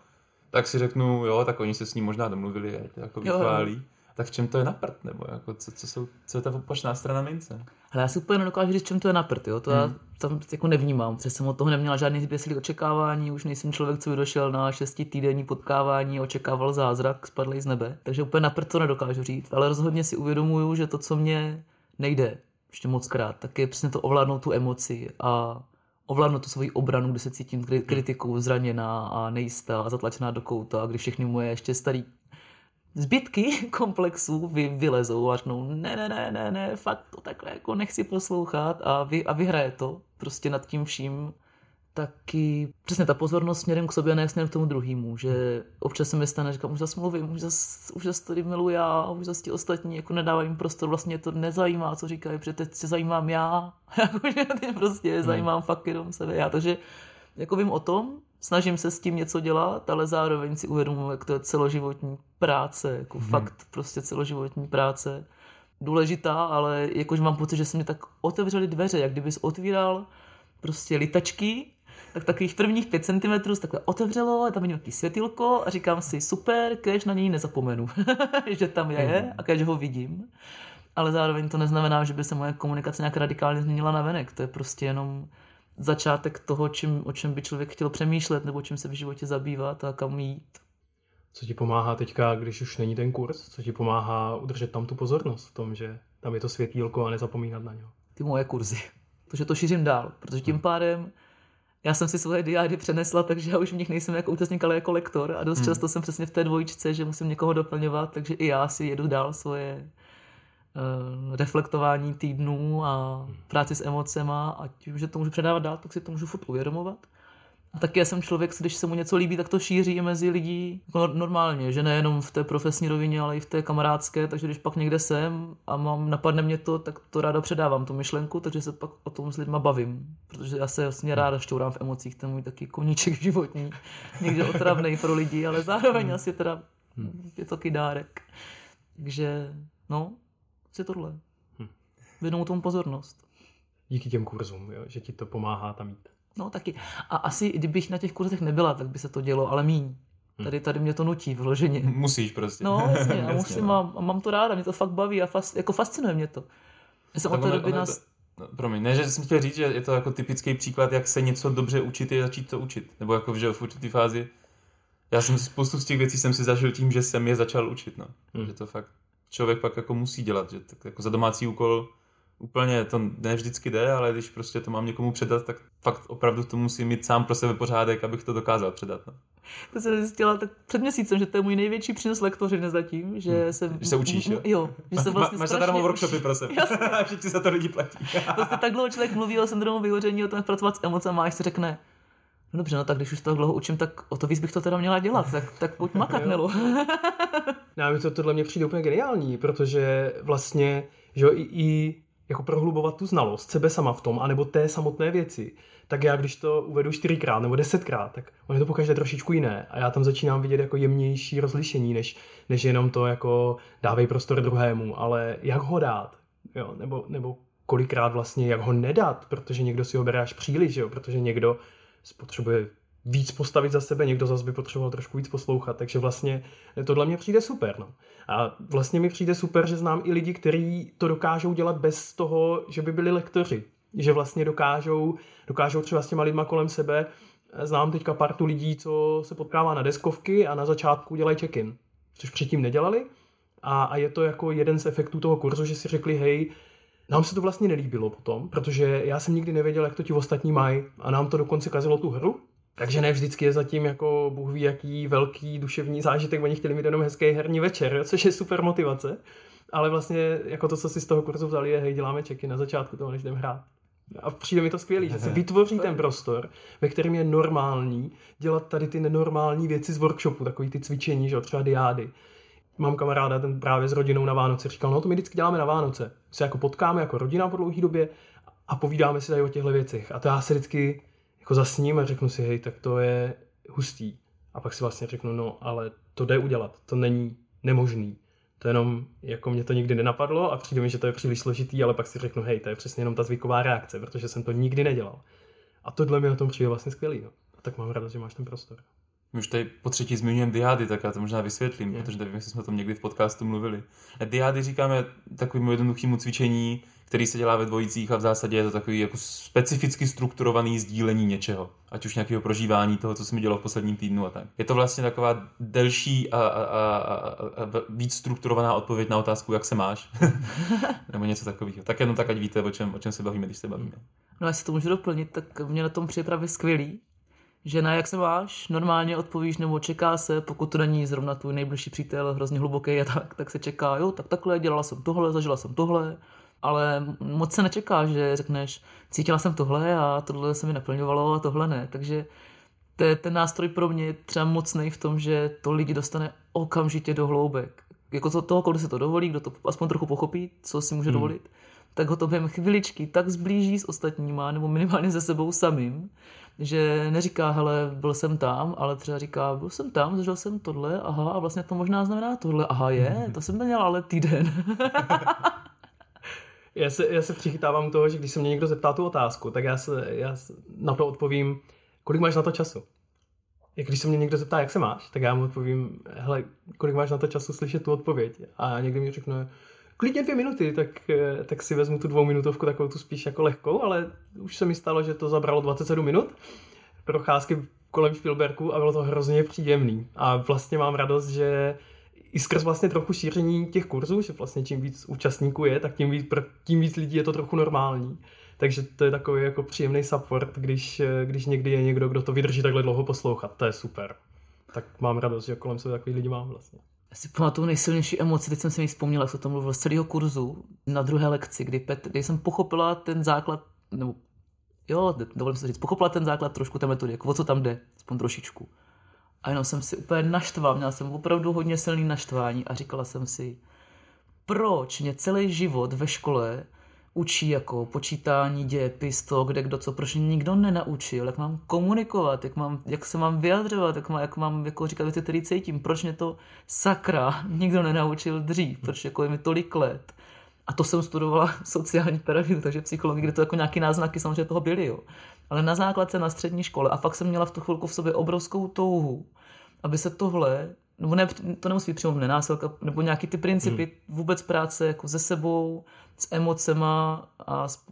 Speaker 2: tak si řeknu, jo, tak oni se s ním možná domluvili, ať to jako vychválí. Jo. Tak v čem to je na prd, nebo jako, co, co, jsou, co je ta opačná strana mince?
Speaker 3: Ale já si úplně nedokážu říct, čem to je na prd, jo? to hmm. já tam jako nevnímám, protože jsem od toho neměla žádný zběsilý očekávání, už nejsem člověk, co by došel na šesti týdenní potkávání a očekával zázrak spadlý z nebe, takže úplně na prd to nedokážu říct, ale rozhodně si uvědomuju, že to, co mě nejde, ještě moc krát, tak je přesně to ovládnout tu emoci a ovládnout tu svoji obranu, kdy se cítím kritikou zraněná a nejistá a zatlačená do kouta, kdy všechny moje ještě starý zbytky komplexů vy, vylezou a řeknou ne, ne, ne, ne, ne, fakt to takhle jako nechci poslouchat. A, vy, a vyhraje to prostě nad tím vším taky přesně ta pozornost směrem k sobě a ne směrem k tomu druhému, že občas se mi stane, říkám, už zase mluvím, už zase, už zase tady miluji já, už zase ti ostatní jako nedávají jim prostor, vlastně to nezajímá, co říkají, protože teď se zajímám já, jakože teď prostě hmm. zajímám fakt jenom sebe já, takže jako vím o tom, snažím se s tím něco dělat, ale zároveň si uvědomuji, jak to je celoživotní práce, jako hmm. fakt prostě celoživotní práce, důležitá, ale jakože mám pocit, že se mi tak otevřely dveře, jak kdybys otvíral prostě litačky tak takových prvních 5 cm se takhle otevřelo, tam je nějaký světilko a říkám si, super, kež na něj nezapomenu, že tam je mhm. a kež ho vidím. Ale zároveň to neznamená, že by se moje komunikace nějak radikálně změnila na venek. To je prostě jenom začátek toho, čím, o čem by člověk chtěl přemýšlet nebo čím se v životě zabývat a kam jít.
Speaker 1: Co ti pomáhá teďka, když už není ten kurz? Co ti pomáhá udržet tam tu pozornost v tom, že tam je to světílko a nezapomínat na něj?
Speaker 3: Ty moje kurzy. Protože to šířím dál. Protože tím pádem já jsem si svoje diády přenesla, takže já už v nich nejsem jako účastník, ale jako lektor a dost hmm. často jsem přesně v té dvojičce, že musím někoho doplňovat, takže i já si jedu dál svoje uh, reflektování týdnů a práci s emocema a tím, že to můžu předávat dál, tak si to můžu furt uvědomovat. A taky já jsem člověk, když se mu něco líbí, tak to šíří mezi lidí jako normálně, že nejenom v té profesní rovině, ale i v té kamarádské, takže když pak někde jsem a mám, napadne mě to, tak to ráda předávám, tu myšlenku, takže se pak o tom s lidma bavím, protože já se vlastně ráda šťourám v emocích, ten můj taký koníček životní, někde otravný pro lidi, ale zároveň hmm. asi teda hmm. je to taky dárek. Takže, no, je tohle. Hmm. Věnou tomu pozornost.
Speaker 1: Díky těm kurzům, jo, že ti to pomáhá tam jít.
Speaker 3: No taky. A asi, kdybych na těch kurzech nebyla, tak by se to dělo, ale míň. Hm. Tady, tady mě to nutí vloženě.
Speaker 2: Musíš prostě.
Speaker 3: No, jasně, a musím, no. a, a mám to ráda, mě to fakt baví a fas, jako fascinuje mě to. Já jsem od té doby nás...
Speaker 2: No, promiň, ne, že jsem chtěl říct, že je to jako typický příklad, jak se něco dobře učit, je začít to učit. Nebo jako že v určitý fázi Já jsem spoustu z těch věcí jsem si zažil tím, že jsem je začal učit, no. Hmm. Že to fakt člověk pak jako musí dělat, že tak jako za domácí úkol úplně to ne vždycky jde, ale když prostě to mám někomu předat, tak fakt opravdu to musím mít sám pro sebe pořádek, abych to dokázal předat. No.
Speaker 3: To jsem zjistila tak před měsícem, že to je můj největší přínos lektořiny zatím, že
Speaker 2: hmm.
Speaker 3: se...
Speaker 2: Že se učíš, jo?
Speaker 3: Jo. Že se vlastně
Speaker 2: Máš strašně... zadarmo workshopy pro sebe. že ti za to lidi platí.
Speaker 3: vlastně tak dlouho člověk mluví o syndromu vyhoření, o tom, jak pracovat s emocemi, a až si řekne, No dobře, no tak když už to dlouho učím, tak o to víc bych to teda měla dělat, tak, tak pojď makat, Nelu.
Speaker 1: no, to tohle mě přijde úplně geniální, protože vlastně, že jo, i, i jako prohlubovat tu znalost sebe sama v tom, anebo té samotné věci, tak já když to uvedu čtyřikrát nebo desetkrát, tak on je to pokaždé trošičku jiné a já tam začínám vidět jako jemnější rozlišení, než, než jenom to jako dávej prostor druhému, ale jak ho dát, jo, nebo, nebo kolikrát vlastně jak ho nedat, protože někdo si ho bere až příliš, jo, protože někdo potřebuje víc postavit za sebe, někdo zase by potřeboval trošku víc poslouchat, takže vlastně tohle mě přijde super. No. A vlastně mi přijde super, že znám i lidi, kteří to dokážou dělat bez toho, že by byli lektoři. Že vlastně dokážou, dokážou třeba s těma lidma kolem sebe, znám teďka partu lidí, co se potkává na deskovky a na začátku dělají check-in, což předtím nedělali. A, a je to jako jeden z efektů toho kurzu, že si řekli, hej, nám se to vlastně nelíbilo potom, protože já jsem nikdy nevěděl, jak to ti ostatní mají a nám to dokonce kazilo tu hru, takže ne vždycky je zatím jako Bůh ví jaký velký duševní zážitek, oni chtěli mít jenom hezký herní večer, což je super motivace. Ale vlastně jako to, co si z toho kurzu vzali, je hej, děláme čeky na začátku toho, než jdeme hrát. A přijde mi to skvělý, že se vytvoří ten prostor, ve kterém je normální dělat tady ty nenormální věci z workshopu, takový ty cvičení, že třeba diády. Mám kamaráda, ten právě s rodinou na Vánoce říkal, no to my vždycky děláme na Vánoce. Se jako potkáme jako rodina po dlouhé době a povídáme si tady o těchto věcech. A to já se vždycky jako zasním a řeknu si, hej, tak to je hustý. A pak si vlastně řeknu, no, ale to jde udělat, to není nemožný. To jenom, jako mě to nikdy nenapadlo a přijde mi, že to je příliš složitý, ale pak si řeknu, hej, to je přesně jenom ta zvyková reakce, protože jsem to nikdy nedělal. A tohle mi na tom přijde vlastně skvělý. No. A tak mám radost, že máš ten prostor.
Speaker 2: My už tady po třetí zmiňujeme diády, tak já to možná vysvětlím, je. protože nevím, jestli jsme o tom někdy v podcastu mluvili. Diády říkáme takovému jednoduchému cvičení, který se dělá ve dvojicích a v zásadě je to takový jako specificky strukturovaný sdílení něčeho. Ať už nějakého prožívání toho, co se mi dělo v posledním týdnu a tak. Je to vlastně taková delší a, a, a, a, víc strukturovaná odpověď na otázku, jak se máš. Nebo něco takového. Tak jenom tak, ať víte, o čem, o čem se bavíme, když se bavíme.
Speaker 3: No a si to můžu doplnit, tak mě na tom připravě skvělý, že na jak se máš, normálně odpovíš nebo čeká se, pokud to není zrovna tvůj nejbližší přítel hrozně hluboký a tak, tak se čeká, jo, tak takhle, dělala jsem tohle, zažila jsem tohle, ale moc se nečeká, že řekneš, cítila jsem tohle a tohle se mi naplňovalo a tohle ne, takže to je ten nástroj pro mě třeba mocný v tom, že to lidi dostane okamžitě do hloubek. Jako to, toho, kolik se to dovolí, kdo to aspoň trochu pochopí, co si může hmm. dovolit, tak ho to během chviličky tak zblíží s ostatníma, nebo minimálně se sebou samým, že neříká, hele, byl jsem tam, ale třeba říká, byl jsem tam, zažil jsem tohle, aha, a vlastně to možná znamená tohle, aha, je, to jsem neměl ale týden.
Speaker 1: já, se, já se přichytávám toho, že když se mě někdo zeptá tu otázku, tak já, se, já na to odpovím, kolik máš na to času. Jak když se mě někdo zeptá, jak se máš, tak já mu odpovím, hele, kolik máš na to času slyšet tu odpověď. A někdy mi řekne, klidně dvě minuty, tak, eh, tak si vezmu tu dvouminutovku, takovou tu spíš jako lehkou, ale už se mi stalo, že to zabralo 27 minut procházky kolem Spielbergu a bylo to hrozně příjemný. A vlastně mám radost, že i skrz vlastně trochu šíření těch kurzů, že vlastně čím víc účastníků je, tak tím víc, tím víc lidí je to trochu normální. Takže to je takový jako příjemný support, když, když někdy je někdo, kdo to vydrží takhle dlouho poslouchat. To je super. Tak mám radost, že kolem sebe takový lidi mám vlastně.
Speaker 3: Já si pamatuju nejsilnější emoci, teď jsem si vzpomněla, jak se to mluvil z celého kurzu na druhé lekci, kdy, Pet, kdy jsem pochopila ten základ, nebo jo, dovolím se říct, pochopila ten základ trošku té metody, jako o co tam jde, aspoň trošičku. A jenom jsem si úplně naštval, měla jsem opravdu hodně silný naštvání a říkala jsem si, proč mě celý život ve škole učí jako počítání, dějepis, to, kde kdo co, proč mě nikdo nenaučil, jak mám komunikovat, jak, mám, jak se mám vyjadřovat, jak, mám, jak mám jako říkat věci, které cítím, proč mě to sakra nikdo nenaučil dřív, proč jako je mi tolik let. A to jsem studovala sociální pedagogii, takže psychologii, kde to jako nějaký náznaky samozřejmě toho byly, jo. Ale na základce na střední škole a fakt jsem měla v tu chvilku v sobě obrovskou touhu, aby se tohle, nebo ne, to nemusí být přímo nenásilka, nebo nějaký ty principy hmm. vůbec práce jako se sebou, s emocema a s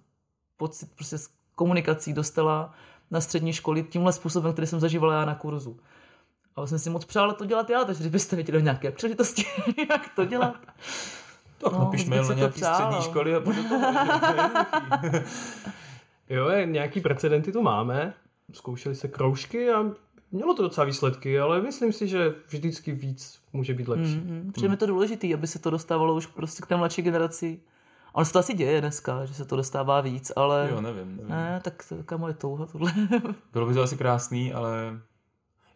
Speaker 3: pocit, prostě s komunikací dostala na střední školy tímhle způsobem, který jsem zažívala já na kurzu. A jsem si moc přála to dělat já, takže kdybyste viděli nějaké příležitosti, jak to dělat.
Speaker 2: Tak no, napiš mail na nějaký střední školy a bude to.
Speaker 1: jo, nějaký precedenty tu máme. Zkoušeli se kroužky a mělo to docela výsledky, ale myslím si, že vždycky víc může být lepší.
Speaker 3: Mm-hmm. Přijde mi to důležité, aby se to dostávalo už prostě k té mladší generaci. Ale se to asi děje dneska, že se to dostává víc, ale...
Speaker 2: Jo, nevím. nevím.
Speaker 3: Ne, tak to je moje touha tohle.
Speaker 2: Bylo by to asi krásný, ale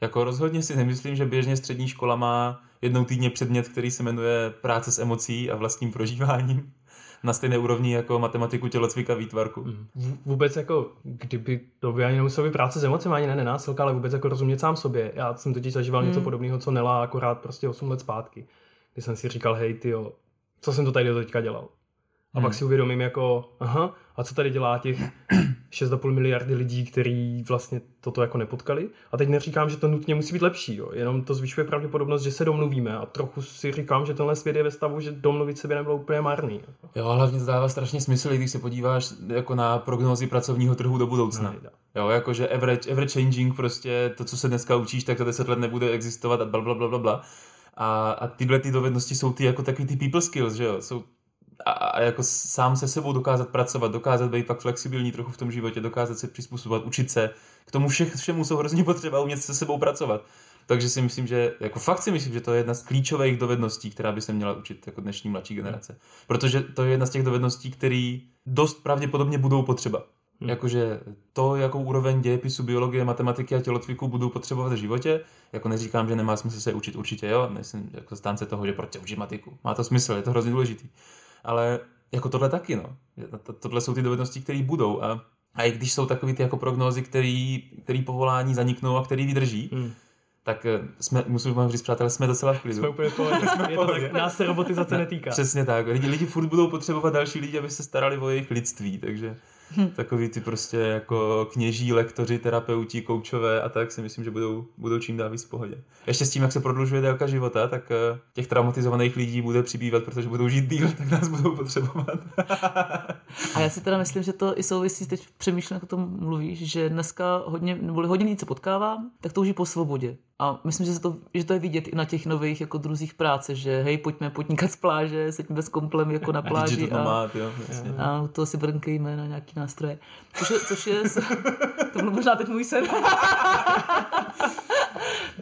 Speaker 2: jako rozhodně si nemyslím, že běžně střední škola má jednou týdně předmět, který se jmenuje práce s emocí a vlastním prožíváním na stejné úrovni jako matematiku tělocvika výtvarku. Mm.
Speaker 1: Vůbec jako, kdyby to by ani nemuselo být práce s emocemi, ani ne nenásilka, ale vůbec jako rozumět sám sobě. Já jsem totiž zažíval mm. něco podobného, co Nela akorát prostě 8 let zpátky. Kdy jsem si říkal, hej, ty co jsem to tady do teďka dělal? A hmm. pak si uvědomím jako, aha, a co tady dělá těch 6,5 miliardy lidí, kteří vlastně toto jako nepotkali. A teď neříkám, že to nutně musí být lepší, jo. jenom to zvyšuje pravděpodobnost, že se domluvíme a trochu si říkám, že tenhle svět je ve stavu, že domluvit se by nebylo úplně marný.
Speaker 2: Jo, hlavně to dává strašně smysl, když se podíváš jako na prognózy pracovního trhu do budoucna. No, jo, jakože ever, ever changing, prostě to, co se dneska učíš, tak za 10 let nebude existovat a bla, bla, bla, bla, bla. A, a tyhle ty dovednosti jsou ty jako takový ty people skills, že jo, jsou a, a jako sám se sebou dokázat pracovat, dokázat být pak flexibilní trochu v tom životě, dokázat se přizpůsobovat, učit se. K tomu vše, všemu jsou hrozně potřeba umět se sebou pracovat. Takže si myslím, že jako fakt si myslím, že to je jedna z klíčových dovedností, která by se měla učit jako dnešní mladší generace. Protože to je jedna z těch dovedností, které dost pravděpodobně budou potřeba. Hmm. Jakože to, jakou úroveň dějepisu, biologie, matematiky a tělocviku budou potřebovat v životě, jako neříkám, že nemá smysl se učit, určitě jo, nejsem jako stánce toho, že proč učit matiku. Má to smysl, je to hrozně důležitý ale jako tohle taky, no. Tohle jsou ty dovednosti, které budou a, a i když jsou takové ty jako prognózy, který, který povolání zaniknou a který vydrží, hmm tak eh, jsme, musím vám říct, přátelé, jsme docela v klidu.
Speaker 1: Jsme úplně pohodě. jsme to tak, nás se robotizace netýká.
Speaker 2: Přesně tak. Lidi, lidi furt budou potřebovat další lidi, aby se starali o jejich lidství, takže. Takový ty prostě jako kněží, lektoři, terapeuti, koučové a tak si myslím, že budou, budou čím dál víc v pohodě. Ještě s tím, jak se prodlužuje délka života, tak eh, těch traumatizovaných lidí bude přibývat, protože budou žít díl, tak nás budou potřebovat.
Speaker 3: a já si teda myslím, že to i souvisí, teď přemýšlím, jak o tom mluvíš, že dneska hodně, nebo hodně lidí se potkávám, tak touží po svobodě. A myslím, že, se to, že to je vidět i na těch nových jako druzích práce, že hej, pojďme podnikat z pláže, seďme bez komplem jako na pláži
Speaker 2: a, jo,
Speaker 3: a, a to si brnkejme na nějaký nástroje. Což je, což je to byl možná teď můj sen.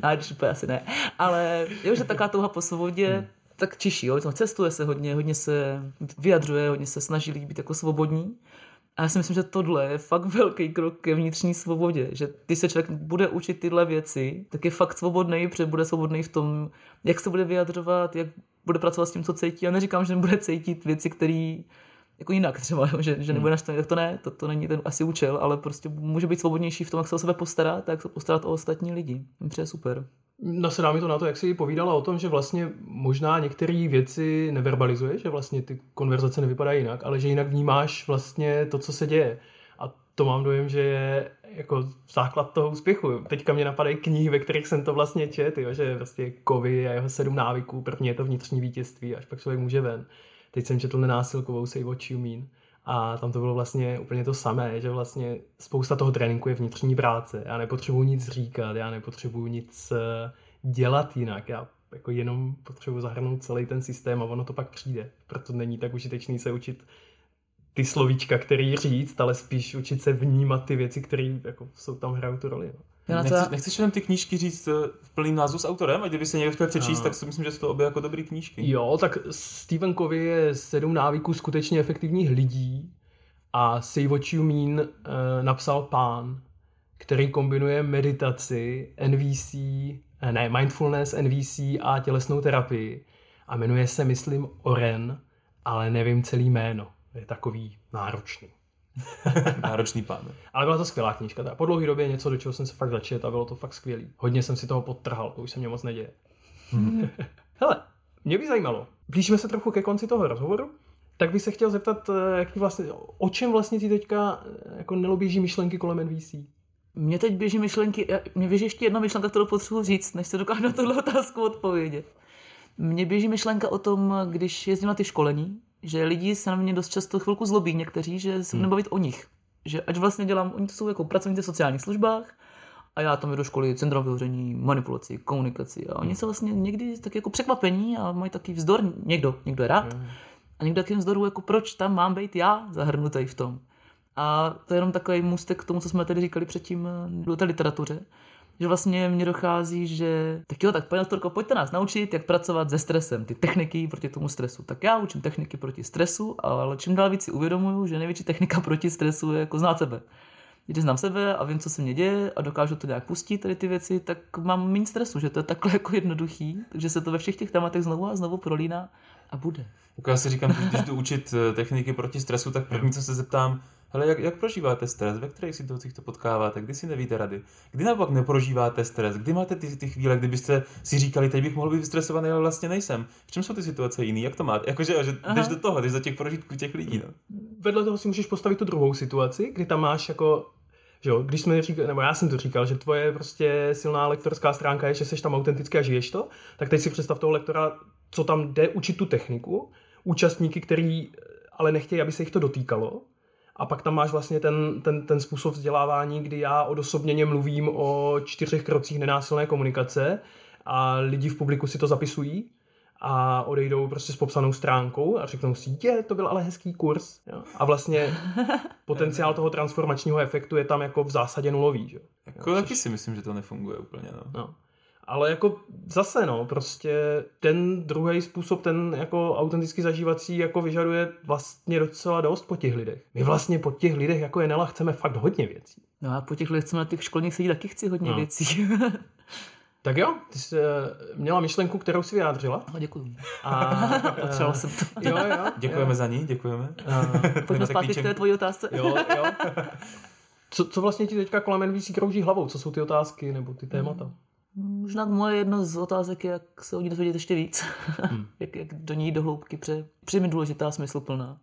Speaker 3: a když úplně asi ne. Ale jo, že taková touha po svobodě, hmm. tak čiší, jo, cestuje se hodně, hodně se vyjadřuje, hodně se snaží být jako svobodní. A já si myslím, že tohle je fakt velký krok ke vnitřní svobodě, že když se člověk bude učit tyhle věci, tak je fakt svobodný, protože bude svobodný v tom, jak se bude vyjadřovat, jak bude pracovat s tím, co cítí. Já neříkám, že nebude cítit věci, které jako jinak třeba, že, že nebude naštvaný, tak to ne, to, to není ten asi účel, ale prostě může být svobodnější v tom, jak se o sebe postarat, jak se postarat o ostatní lidi. To je super.
Speaker 1: Nasedá mi to na to, jak jsi povídala o tom, že vlastně možná některé věci neverbalizuje, že vlastně ty konverzace nevypadají jinak, ale že jinak vnímáš vlastně to, co se děje. A to mám dojem, že je jako základ toho úspěchu. Teďka mě napadají knihy, ve kterých jsem to vlastně čet, jo, že prostě kovy a jeho sedm návyků, první je to vnitřní vítězství, až pak člověk může ven. Teď jsem četl nenásilkovou Say What You Mean a tam to bylo vlastně úplně to samé, že vlastně spousta toho tréninku je vnitřní práce. Já nepotřebuji nic říkat, já nepotřebuji nic eh, dělat jinak. Já jako jenom potřebuji zahrnout celý ten systém a ono to pak přijde. Proto není tak užitečný se učit ty slovíčka, který říct, ale spíš učit se vnímat ty věci, které jako jsou tam hrajou tu roli. No.
Speaker 2: Já Nechci, to... Nechceš jenom ty knížky říct eh, v plným názvu s autorem? A kdyby se někdo chtěl přečíst, no. tak si myslím, že jsou to obě jako dobrý knížky.
Speaker 1: Jo, tak Stephen Covey je sedm návyků skutečně efektivních lidí a Say What You Mean uh, napsal pán, který kombinuje meditaci, NVC, eh, ne, mindfulness, NVC a tělesnou terapii. A jmenuje se, myslím, Oren, ale nevím celý jméno. Je takový náročný.
Speaker 2: Náročný pán.
Speaker 1: Ale byla to skvělá knížka. Po dlouhé době něco, do čeho jsem se fakt začet a bylo to fakt skvělý. Hodně jsem si toho podtrhal, to už se mě moc neděje. Hmm. Hele, mě by zajímalo, blížíme se trochu ke konci toho rozhovoru, tak bych se chtěl zeptat, eh, jak vlastně, o čem vlastně ty teďka eh, jako neloběží myšlenky kolem NVC?
Speaker 3: Mně teď běží myšlenky, mě běží ještě jedna myšlenka, kterou potřebuji říct, než se dokážu na tuhle otázku odpovědět. Mně běží myšlenka o tom, když jezdím na ty školení, že lidi se na mě dost často chvilku zlobí někteří, že se hmm. nebavit o nich. Že ať vlastně dělám, oni to jsou jako pracovníci v sociálních službách A já tam jdu do školy centrum vyhoření, manipulaci, komunikaci. A oni se vlastně někdy tak jako překvapení a mají taky vzdor. Někdo, někdo je rád. A někdo taky vzdoru, jako proč tam mám být já zahrnutý v tom. A to je jenom takový můstek k tomu, co jsme tady říkali předtím eh, do té literatuře. Že vlastně mně dochází, že tak jo, tak paní doktorko, pojďte nás naučit, jak pracovat se stresem, ty techniky proti tomu stresu. Tak já učím techniky proti stresu, ale čím dál víc si uvědomuju, že největší technika proti stresu je jako znát sebe. Když znám sebe a vím, co se mně děje a dokážu to nějak pustit, tady ty věci, tak mám méně stresu, že to je takhle jako jednoduchý, takže se to ve všech těch tématech znovu a znovu prolíná a bude.
Speaker 2: Jako já si říkám, když jdu učit eh, techniky proti stresu, tak první, co se zeptám, hele, jak, jak prožíváte stres, ve kterých situacích to potkáváte, kdy si nevíte rady, kdy naopak neprožíváte stres, kdy máte ty, ty chvíle, kdybyste si říkali, teď bych mohl být vystresovaný, ale vlastně nejsem. V čem jsou ty situace jiný, jak to máte? Jakože, že jdeš do toho, jdeš do těch prožitků těch lidí. No.
Speaker 1: Vedle toho si můžeš postavit tu druhou situaci, kdy tam máš jako že jo, když jsme říkali, nebo já jsem to říkal, že tvoje prostě silná lektorská stránka je, že jsi tam autenticky a žiješ to, tak teď si představ toho lektora, co tam jde učit tu techniku, účastníky, který ale nechtějí, aby se jich to dotýkalo, a pak tam máš vlastně ten, ten, ten způsob vzdělávání, kdy já odosobněně mluvím o čtyřech krocích nenásilné komunikace a lidi v publiku si to zapisují a odejdou prostě s popsanou stránkou a řeknou si, je, to byl ale hezký kurz. Jo? A vlastně potenciál toho transformačního efektu je tam jako v zásadě nulový. Že?
Speaker 2: Jako taky si myslím, že to nefunguje úplně. No.
Speaker 1: No. Ale jako zase no, prostě ten druhý způsob, ten jako autenticky zažívací, jako vyžaduje vlastně docela dost po těch lidech. My vlastně po těch lidech jako Jenela chceme fakt hodně věcí.
Speaker 3: No a po těch lidech, co na těch školních sedí, taky chci hodně
Speaker 1: No.
Speaker 3: věcí.
Speaker 1: Tak jo, ty jsi eh, měla myšlenku, kterou si vyjádřila.
Speaker 3: no, děkuju.
Speaker 1: A,
Speaker 3: Potřeboval jsem to.
Speaker 1: Jo, jo.
Speaker 2: Děkujeme za ní, děkujeme.
Speaker 1: A,
Speaker 3: Pojďme zpátky k té tvojí otázce.
Speaker 1: jo, jo. Co, co vlastně ti teďka kolem NVC krouží hlavou? Co jsou ty otázky nebo ty témata?
Speaker 3: Možná moje jedna z otázek je, jak se o ní dozvědět ještě víc. jak, jak do ní do hloubky pře, přijme důležitá, smysluplná.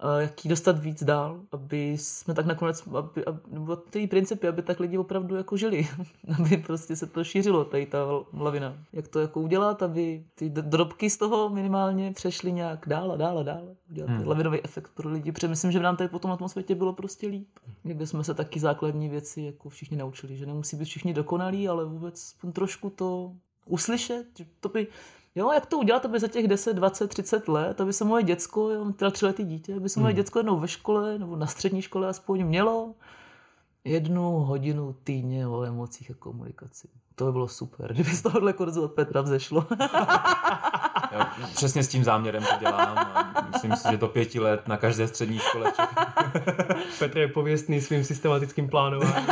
Speaker 3: A jak ji dostat víc dál, aby jsme tak nakonec, aby, aby, nebo ty principy, aby tak lidi opravdu jako žili, aby prostě se to šířilo, tady ta lavina. Jak to jako udělat, aby ty drobky z toho minimálně přešly nějak dál a dál a dál. Udělat hmm. lavinový efekt pro lidi, protože myslím, že by nám tady potom na tom světě bylo prostě líp. Kdyby jsme se taky základní věci jako všichni naučili, že nemusí být všichni dokonalí, ale vůbec trošku to uslyšet, že to by Jo, jak to udělat, aby za těch 10, 20, 30 let, aby se moje děcko, jo, teda třiletý dítě, aby se moje děcko jednou ve škole nebo na střední škole aspoň mělo jednu hodinu týdně o emocích a komunikaci. To by bylo super, kdyby z tohohle kurzu od Petra vzešlo.
Speaker 2: Jo, přesně s tím záměrem to dělám. A myslím si, že to pěti let na každé střední škole.
Speaker 1: Petr je pověstný svým systematickým plánováním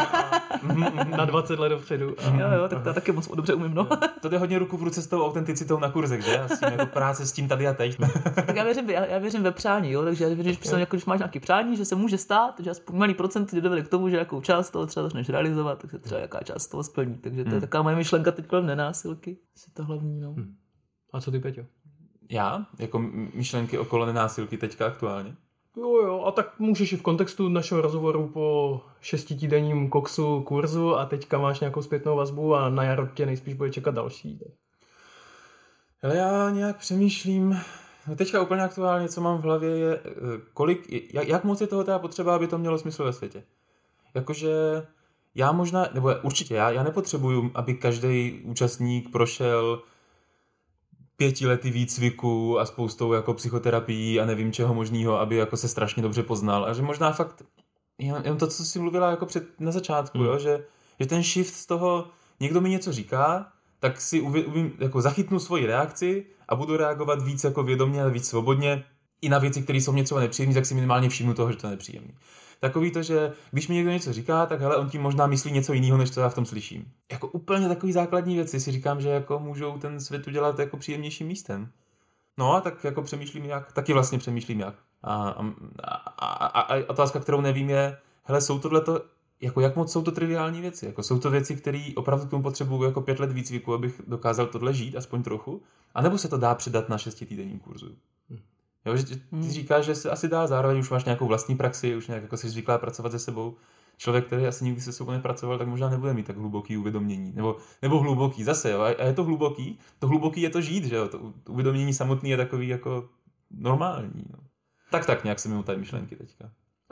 Speaker 1: na 20 let dopředu. A,
Speaker 3: jo, jo, tak to já taky moc dobře umím, no.
Speaker 2: To jde hodně ruku v ruce s tou autenticitou na kurzech, že? A s tím jako práce s tím tady a teď.
Speaker 3: tak já věřím, já, já věřím ve přání, jo, takže já věřím, že prostě jako, když máš nějaký přání, že se může stát, že aspoň malý procent tě dovede k tomu, že jakou část toho třeba začneš realizovat, tak se třeba jaká část toho splní. Takže to je taková moje myšlenka teď kolem nenásilky. Asi to hlavní, no.
Speaker 1: A co ty, Peťo?
Speaker 2: Já? Jako myšlenky okolo nenásilky teďka aktuálně?
Speaker 1: Jo, jo, a tak můžeš i v kontextu našeho rozhovoru po šestitýdenním koksu kurzu a teďka máš nějakou zpětnou vazbu a na jaro tě nejspíš bude čekat další.
Speaker 2: Ale já nějak přemýšlím, no teďka úplně aktuálně, co mám v hlavě, je, eh, kolik, jak, jak moc je toho teda potřeba, aby to mělo smysl ve světě. Jakože já možná, nebo určitě já, já nepotřebuju, aby každý účastník prošel pěti lety výcviku a spoustou jako psychoterapií a nevím čeho možného, aby jako se strašně dobře poznal. A že možná fakt, jen, jen to, co jsi mluvila jako před, na začátku, hmm. jo, že, že ten shift z toho, někdo mi něco říká, tak si uvě, uvím, jako zachytnu svoji reakci a budu reagovat víc jako vědomě a víc svobodně i na věci, které jsou mě třeba nepříjemné, tak si minimálně všimnu toho, že to je nepříjemné. Takový to, že když mi někdo něco říká, tak hele, on tím možná myslí něco jiného, než co já v tom slyším. Jako úplně takový základní věci si říkám, že jako můžou ten svět udělat jako příjemnějším místem. No a tak jako přemýšlím jak, taky vlastně přemýšlím jak. A, a, a, a, a otázka, kterou nevím je, hele, jsou tohle to, jako jak moc jsou to triviální věci, jako jsou to věci, které opravdu k tomu potřebuju jako pět let výcviku, abych dokázal tohle žít, aspoň trochu, anebo se to dá předat na šestitýdenním kurzu. Jo, že ty říkáš, že se asi dá, zároveň už máš nějakou vlastní praxi, už nějak jako jsi zvyklá pracovat se sebou. Člověk, který asi nikdy se sebou nepracoval, tak možná nebude mít tak hluboký uvědomění. Nebo, nebo hluboký, zase, jo, a je to hluboký. To hluboký je to žít, že jo, to uvědomění samotný je takový jako normální. No. Tak tak nějak se mi tady myšlenky teďka.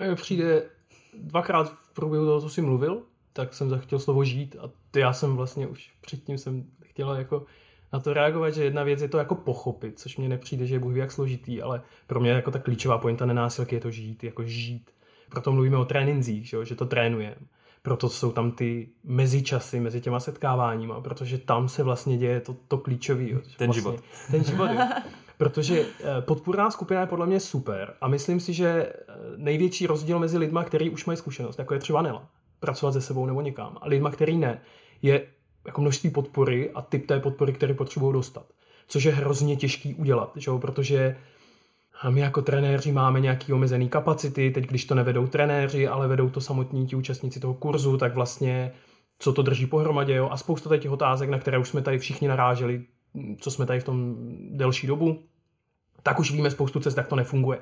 Speaker 1: Mi přijde dvakrát v průběhu toho, co jsi mluvil, tak jsem zachtěl slovo žít a já jsem vlastně už předtím jsem chtěla jako na to reagovat, že jedna věc je to jako pochopit, což mě nepřijde, že je Bůh jak složitý, ale pro mě jako ta klíčová pointa nenásilky je to žít, jako žít. Proto mluvíme o tréninzích, že, že to trénujeme. Proto jsou tam ty mezičasy mezi těma setkáváníma, protože tam se vlastně děje to, to klíčové.
Speaker 2: Ten
Speaker 1: vlastně,
Speaker 2: život.
Speaker 1: Ten život, jo. Protože eh, podpůrná skupina je podle mě super a myslím si, že eh, největší rozdíl mezi lidma, kteří už mají zkušenost, jako je třeba Nela, pracovat se sebou nebo někam, a lidma, který ne, je jako množství podpory a typ té podpory, který potřebují dostat. Což je hrozně těžký udělat, že jo? protože my jako trenéři máme nějaký omezený kapacity, teď když to nevedou trenéři, ale vedou to samotní ti účastníci toho kurzu, tak vlastně co to drží pohromadě jo? a spousta těch otázek, na které už jsme tady všichni naráželi, co jsme tady v tom delší dobu, tak už víme spoustu cest, jak to nefunguje.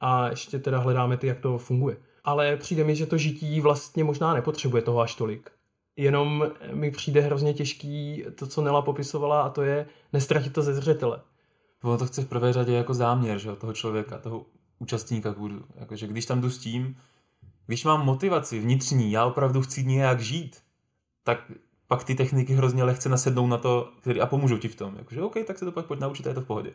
Speaker 1: A ještě teda hledáme ty, jak to funguje. Ale přijde mi, že to žití vlastně možná nepotřebuje toho až tolik. Jenom mi přijde hrozně těžký to, co Nela popisovala, a to je nestratit to ze zřetele.
Speaker 2: Ono to chce v prvé řadě jako záměr že, toho člověka, toho účastníka kurzu. Jakože když tam jdu s tím, když mám motivaci vnitřní, já opravdu chci nějak žít, tak pak ty techniky hrozně lehce nasednou na to, který, a pomůžou ti v tom. Jakože OK, tak se to pak pojď naučit a je to v pohodě.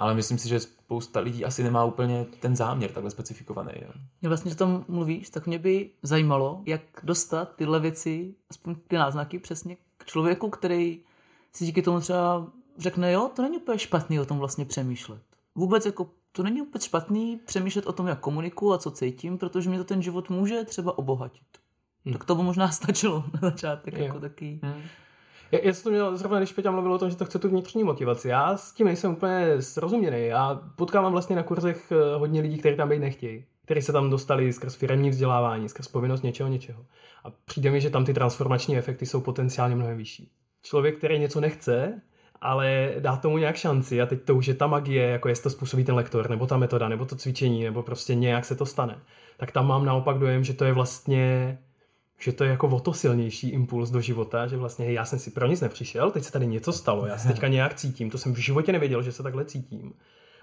Speaker 2: Ale myslím si, že spousta lidí asi nemá úplně ten záměr takhle specifikovaný. Jo.
Speaker 3: Mě vlastně, že tam mluvíš, tak mě by zajímalo, jak dostat tyhle věci, aspoň ty náznaky přesně k člověku, který si díky tomu třeba řekne, jo, to není úplně špatný o tom vlastně přemýšlet. Vůbec jako to není úplně špatný přemýšlet o tom, jak komunikuju a co cítím, protože mě to ten život může třeba obohatit. Hmm. Tak to by možná stačilo na začátek, jo. jako taky. Hmm.
Speaker 1: Já, jsem to měl zrovna, když Peťa mluvil o tom, že to chce tu vnitřní motivaci. Já s tím nejsem úplně srozuměný. Já potkávám vlastně na kurzech eh, hodně lidí, kteří tam být nechtějí, kteří se tam dostali skrz firemní vzdělávání, skrz povinnost něčeho, něčeho. A přijde mi, že tam ty transformační efekty jsou potenciálně mnohem vyšší. Člověk, který něco nechce, ale dá tomu nějak šanci a teď to už je ta magie, jako jestli to způsobí ten lektor, nebo ta metoda, nebo to cvičení, nebo prostě nějak se to stane. Tak tam mám naopak dojem, že to je vlastně že to je jako o to silnější impuls do života, že vlastně hej, já jsem si pro nic nepřišel, teď se tady něco stalo, já se teďka nějak cítím, to jsem v životě nevěděl, že se takhle cítím,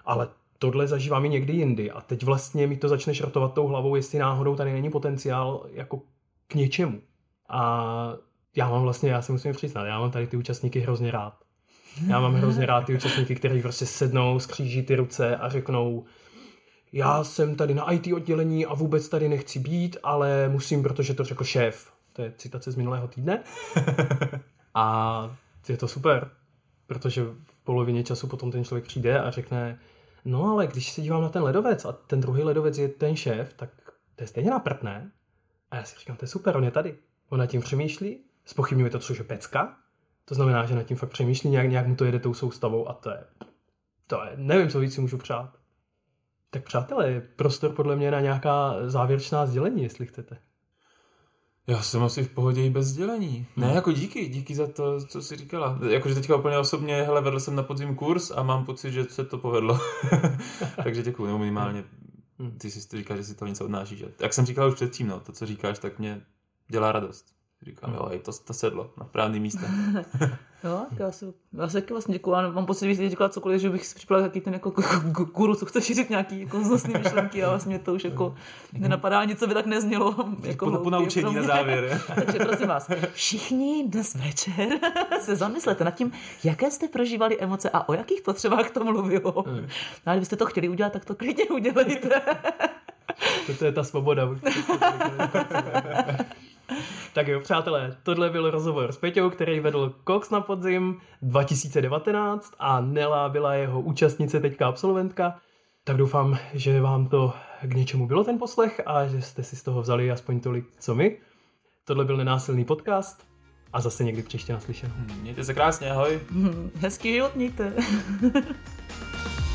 Speaker 1: ale tohle zažívám i někdy jindy a teď vlastně mi to začne šrotovat tou hlavou, jestli náhodou tady není potenciál jako k něčemu. A já mám vlastně, já se musím přiznat, já mám tady ty účastníky hrozně rád. Já mám hrozně rád ty účastníky, kteří prostě sednou, skříží ty ruce a řeknou, já jsem tady na IT oddělení a vůbec tady nechci být, ale musím, protože to řekl šéf. To je citace z minulého týdne. a je to super, protože v polovině času potom ten člověk přijde a řekne, no ale když se dívám na ten ledovec a ten druhý ledovec je ten šéf, tak to je stejně naprtné. A já si říkám, to je super, on je tady. On nad tím přemýšlí, spochybňuje to, což je pecka. To znamená, že nad tím fakt přemýšlí, nějak, nějak mu to jede tou soustavou a to je, to je, nevím, co víc si můžu přát. Tak přátelé, je prostor podle mě na nějaká závěrečná sdělení, jestli chcete.
Speaker 2: Já jsem asi v pohodě i bez sdělení. Hmm. Ne, jako díky, díky za to, co jsi říkala. Jakože teďka úplně osobně, hele, vedl jsem na podzim kurz a mám pocit, že se to povedlo. Takže děkuji, nebo minimálně hmm. ty si říkáš, že si to něco odnášíš. Jak jsem říkal už předtím, no, to, co říkáš, tak mě dělá radost. Říkám, jo, to, to sedlo na správný místo.
Speaker 3: jo, já se, já se taky vlastně děkuju, ale mám pocit, že jsi říkala cokoliv, že bych si připravil taky ten jako kuru, co chce šířit nějaký jako znosný myšlenky a vlastně to už jako nenapadá nic, co by tak neznělo. Jako
Speaker 2: po, po naučení na závěr.
Speaker 3: Takže prosím vás, všichni dnes večer se zamyslete nad tím, jaké jste prožívali emoce a o jakých potřebách to mluvilo. Hmm. A kdybyste to chtěli udělat, tak to klidně udělejte.
Speaker 1: to je ta svoboda. Tak jo, přátelé, tohle byl rozhovor s Peťou, který vedl Cox na podzim 2019 a Nela byla jeho účastnice, teďka absolventka. Tak doufám, že vám to k něčemu bylo ten poslech a že jste si z toho vzali aspoň tolik, co my. Tohle byl nenásilný podcast a zase někdy příště naslyšenou.
Speaker 2: Mějte se krásně, ahoj.
Speaker 3: Hezký život mějte.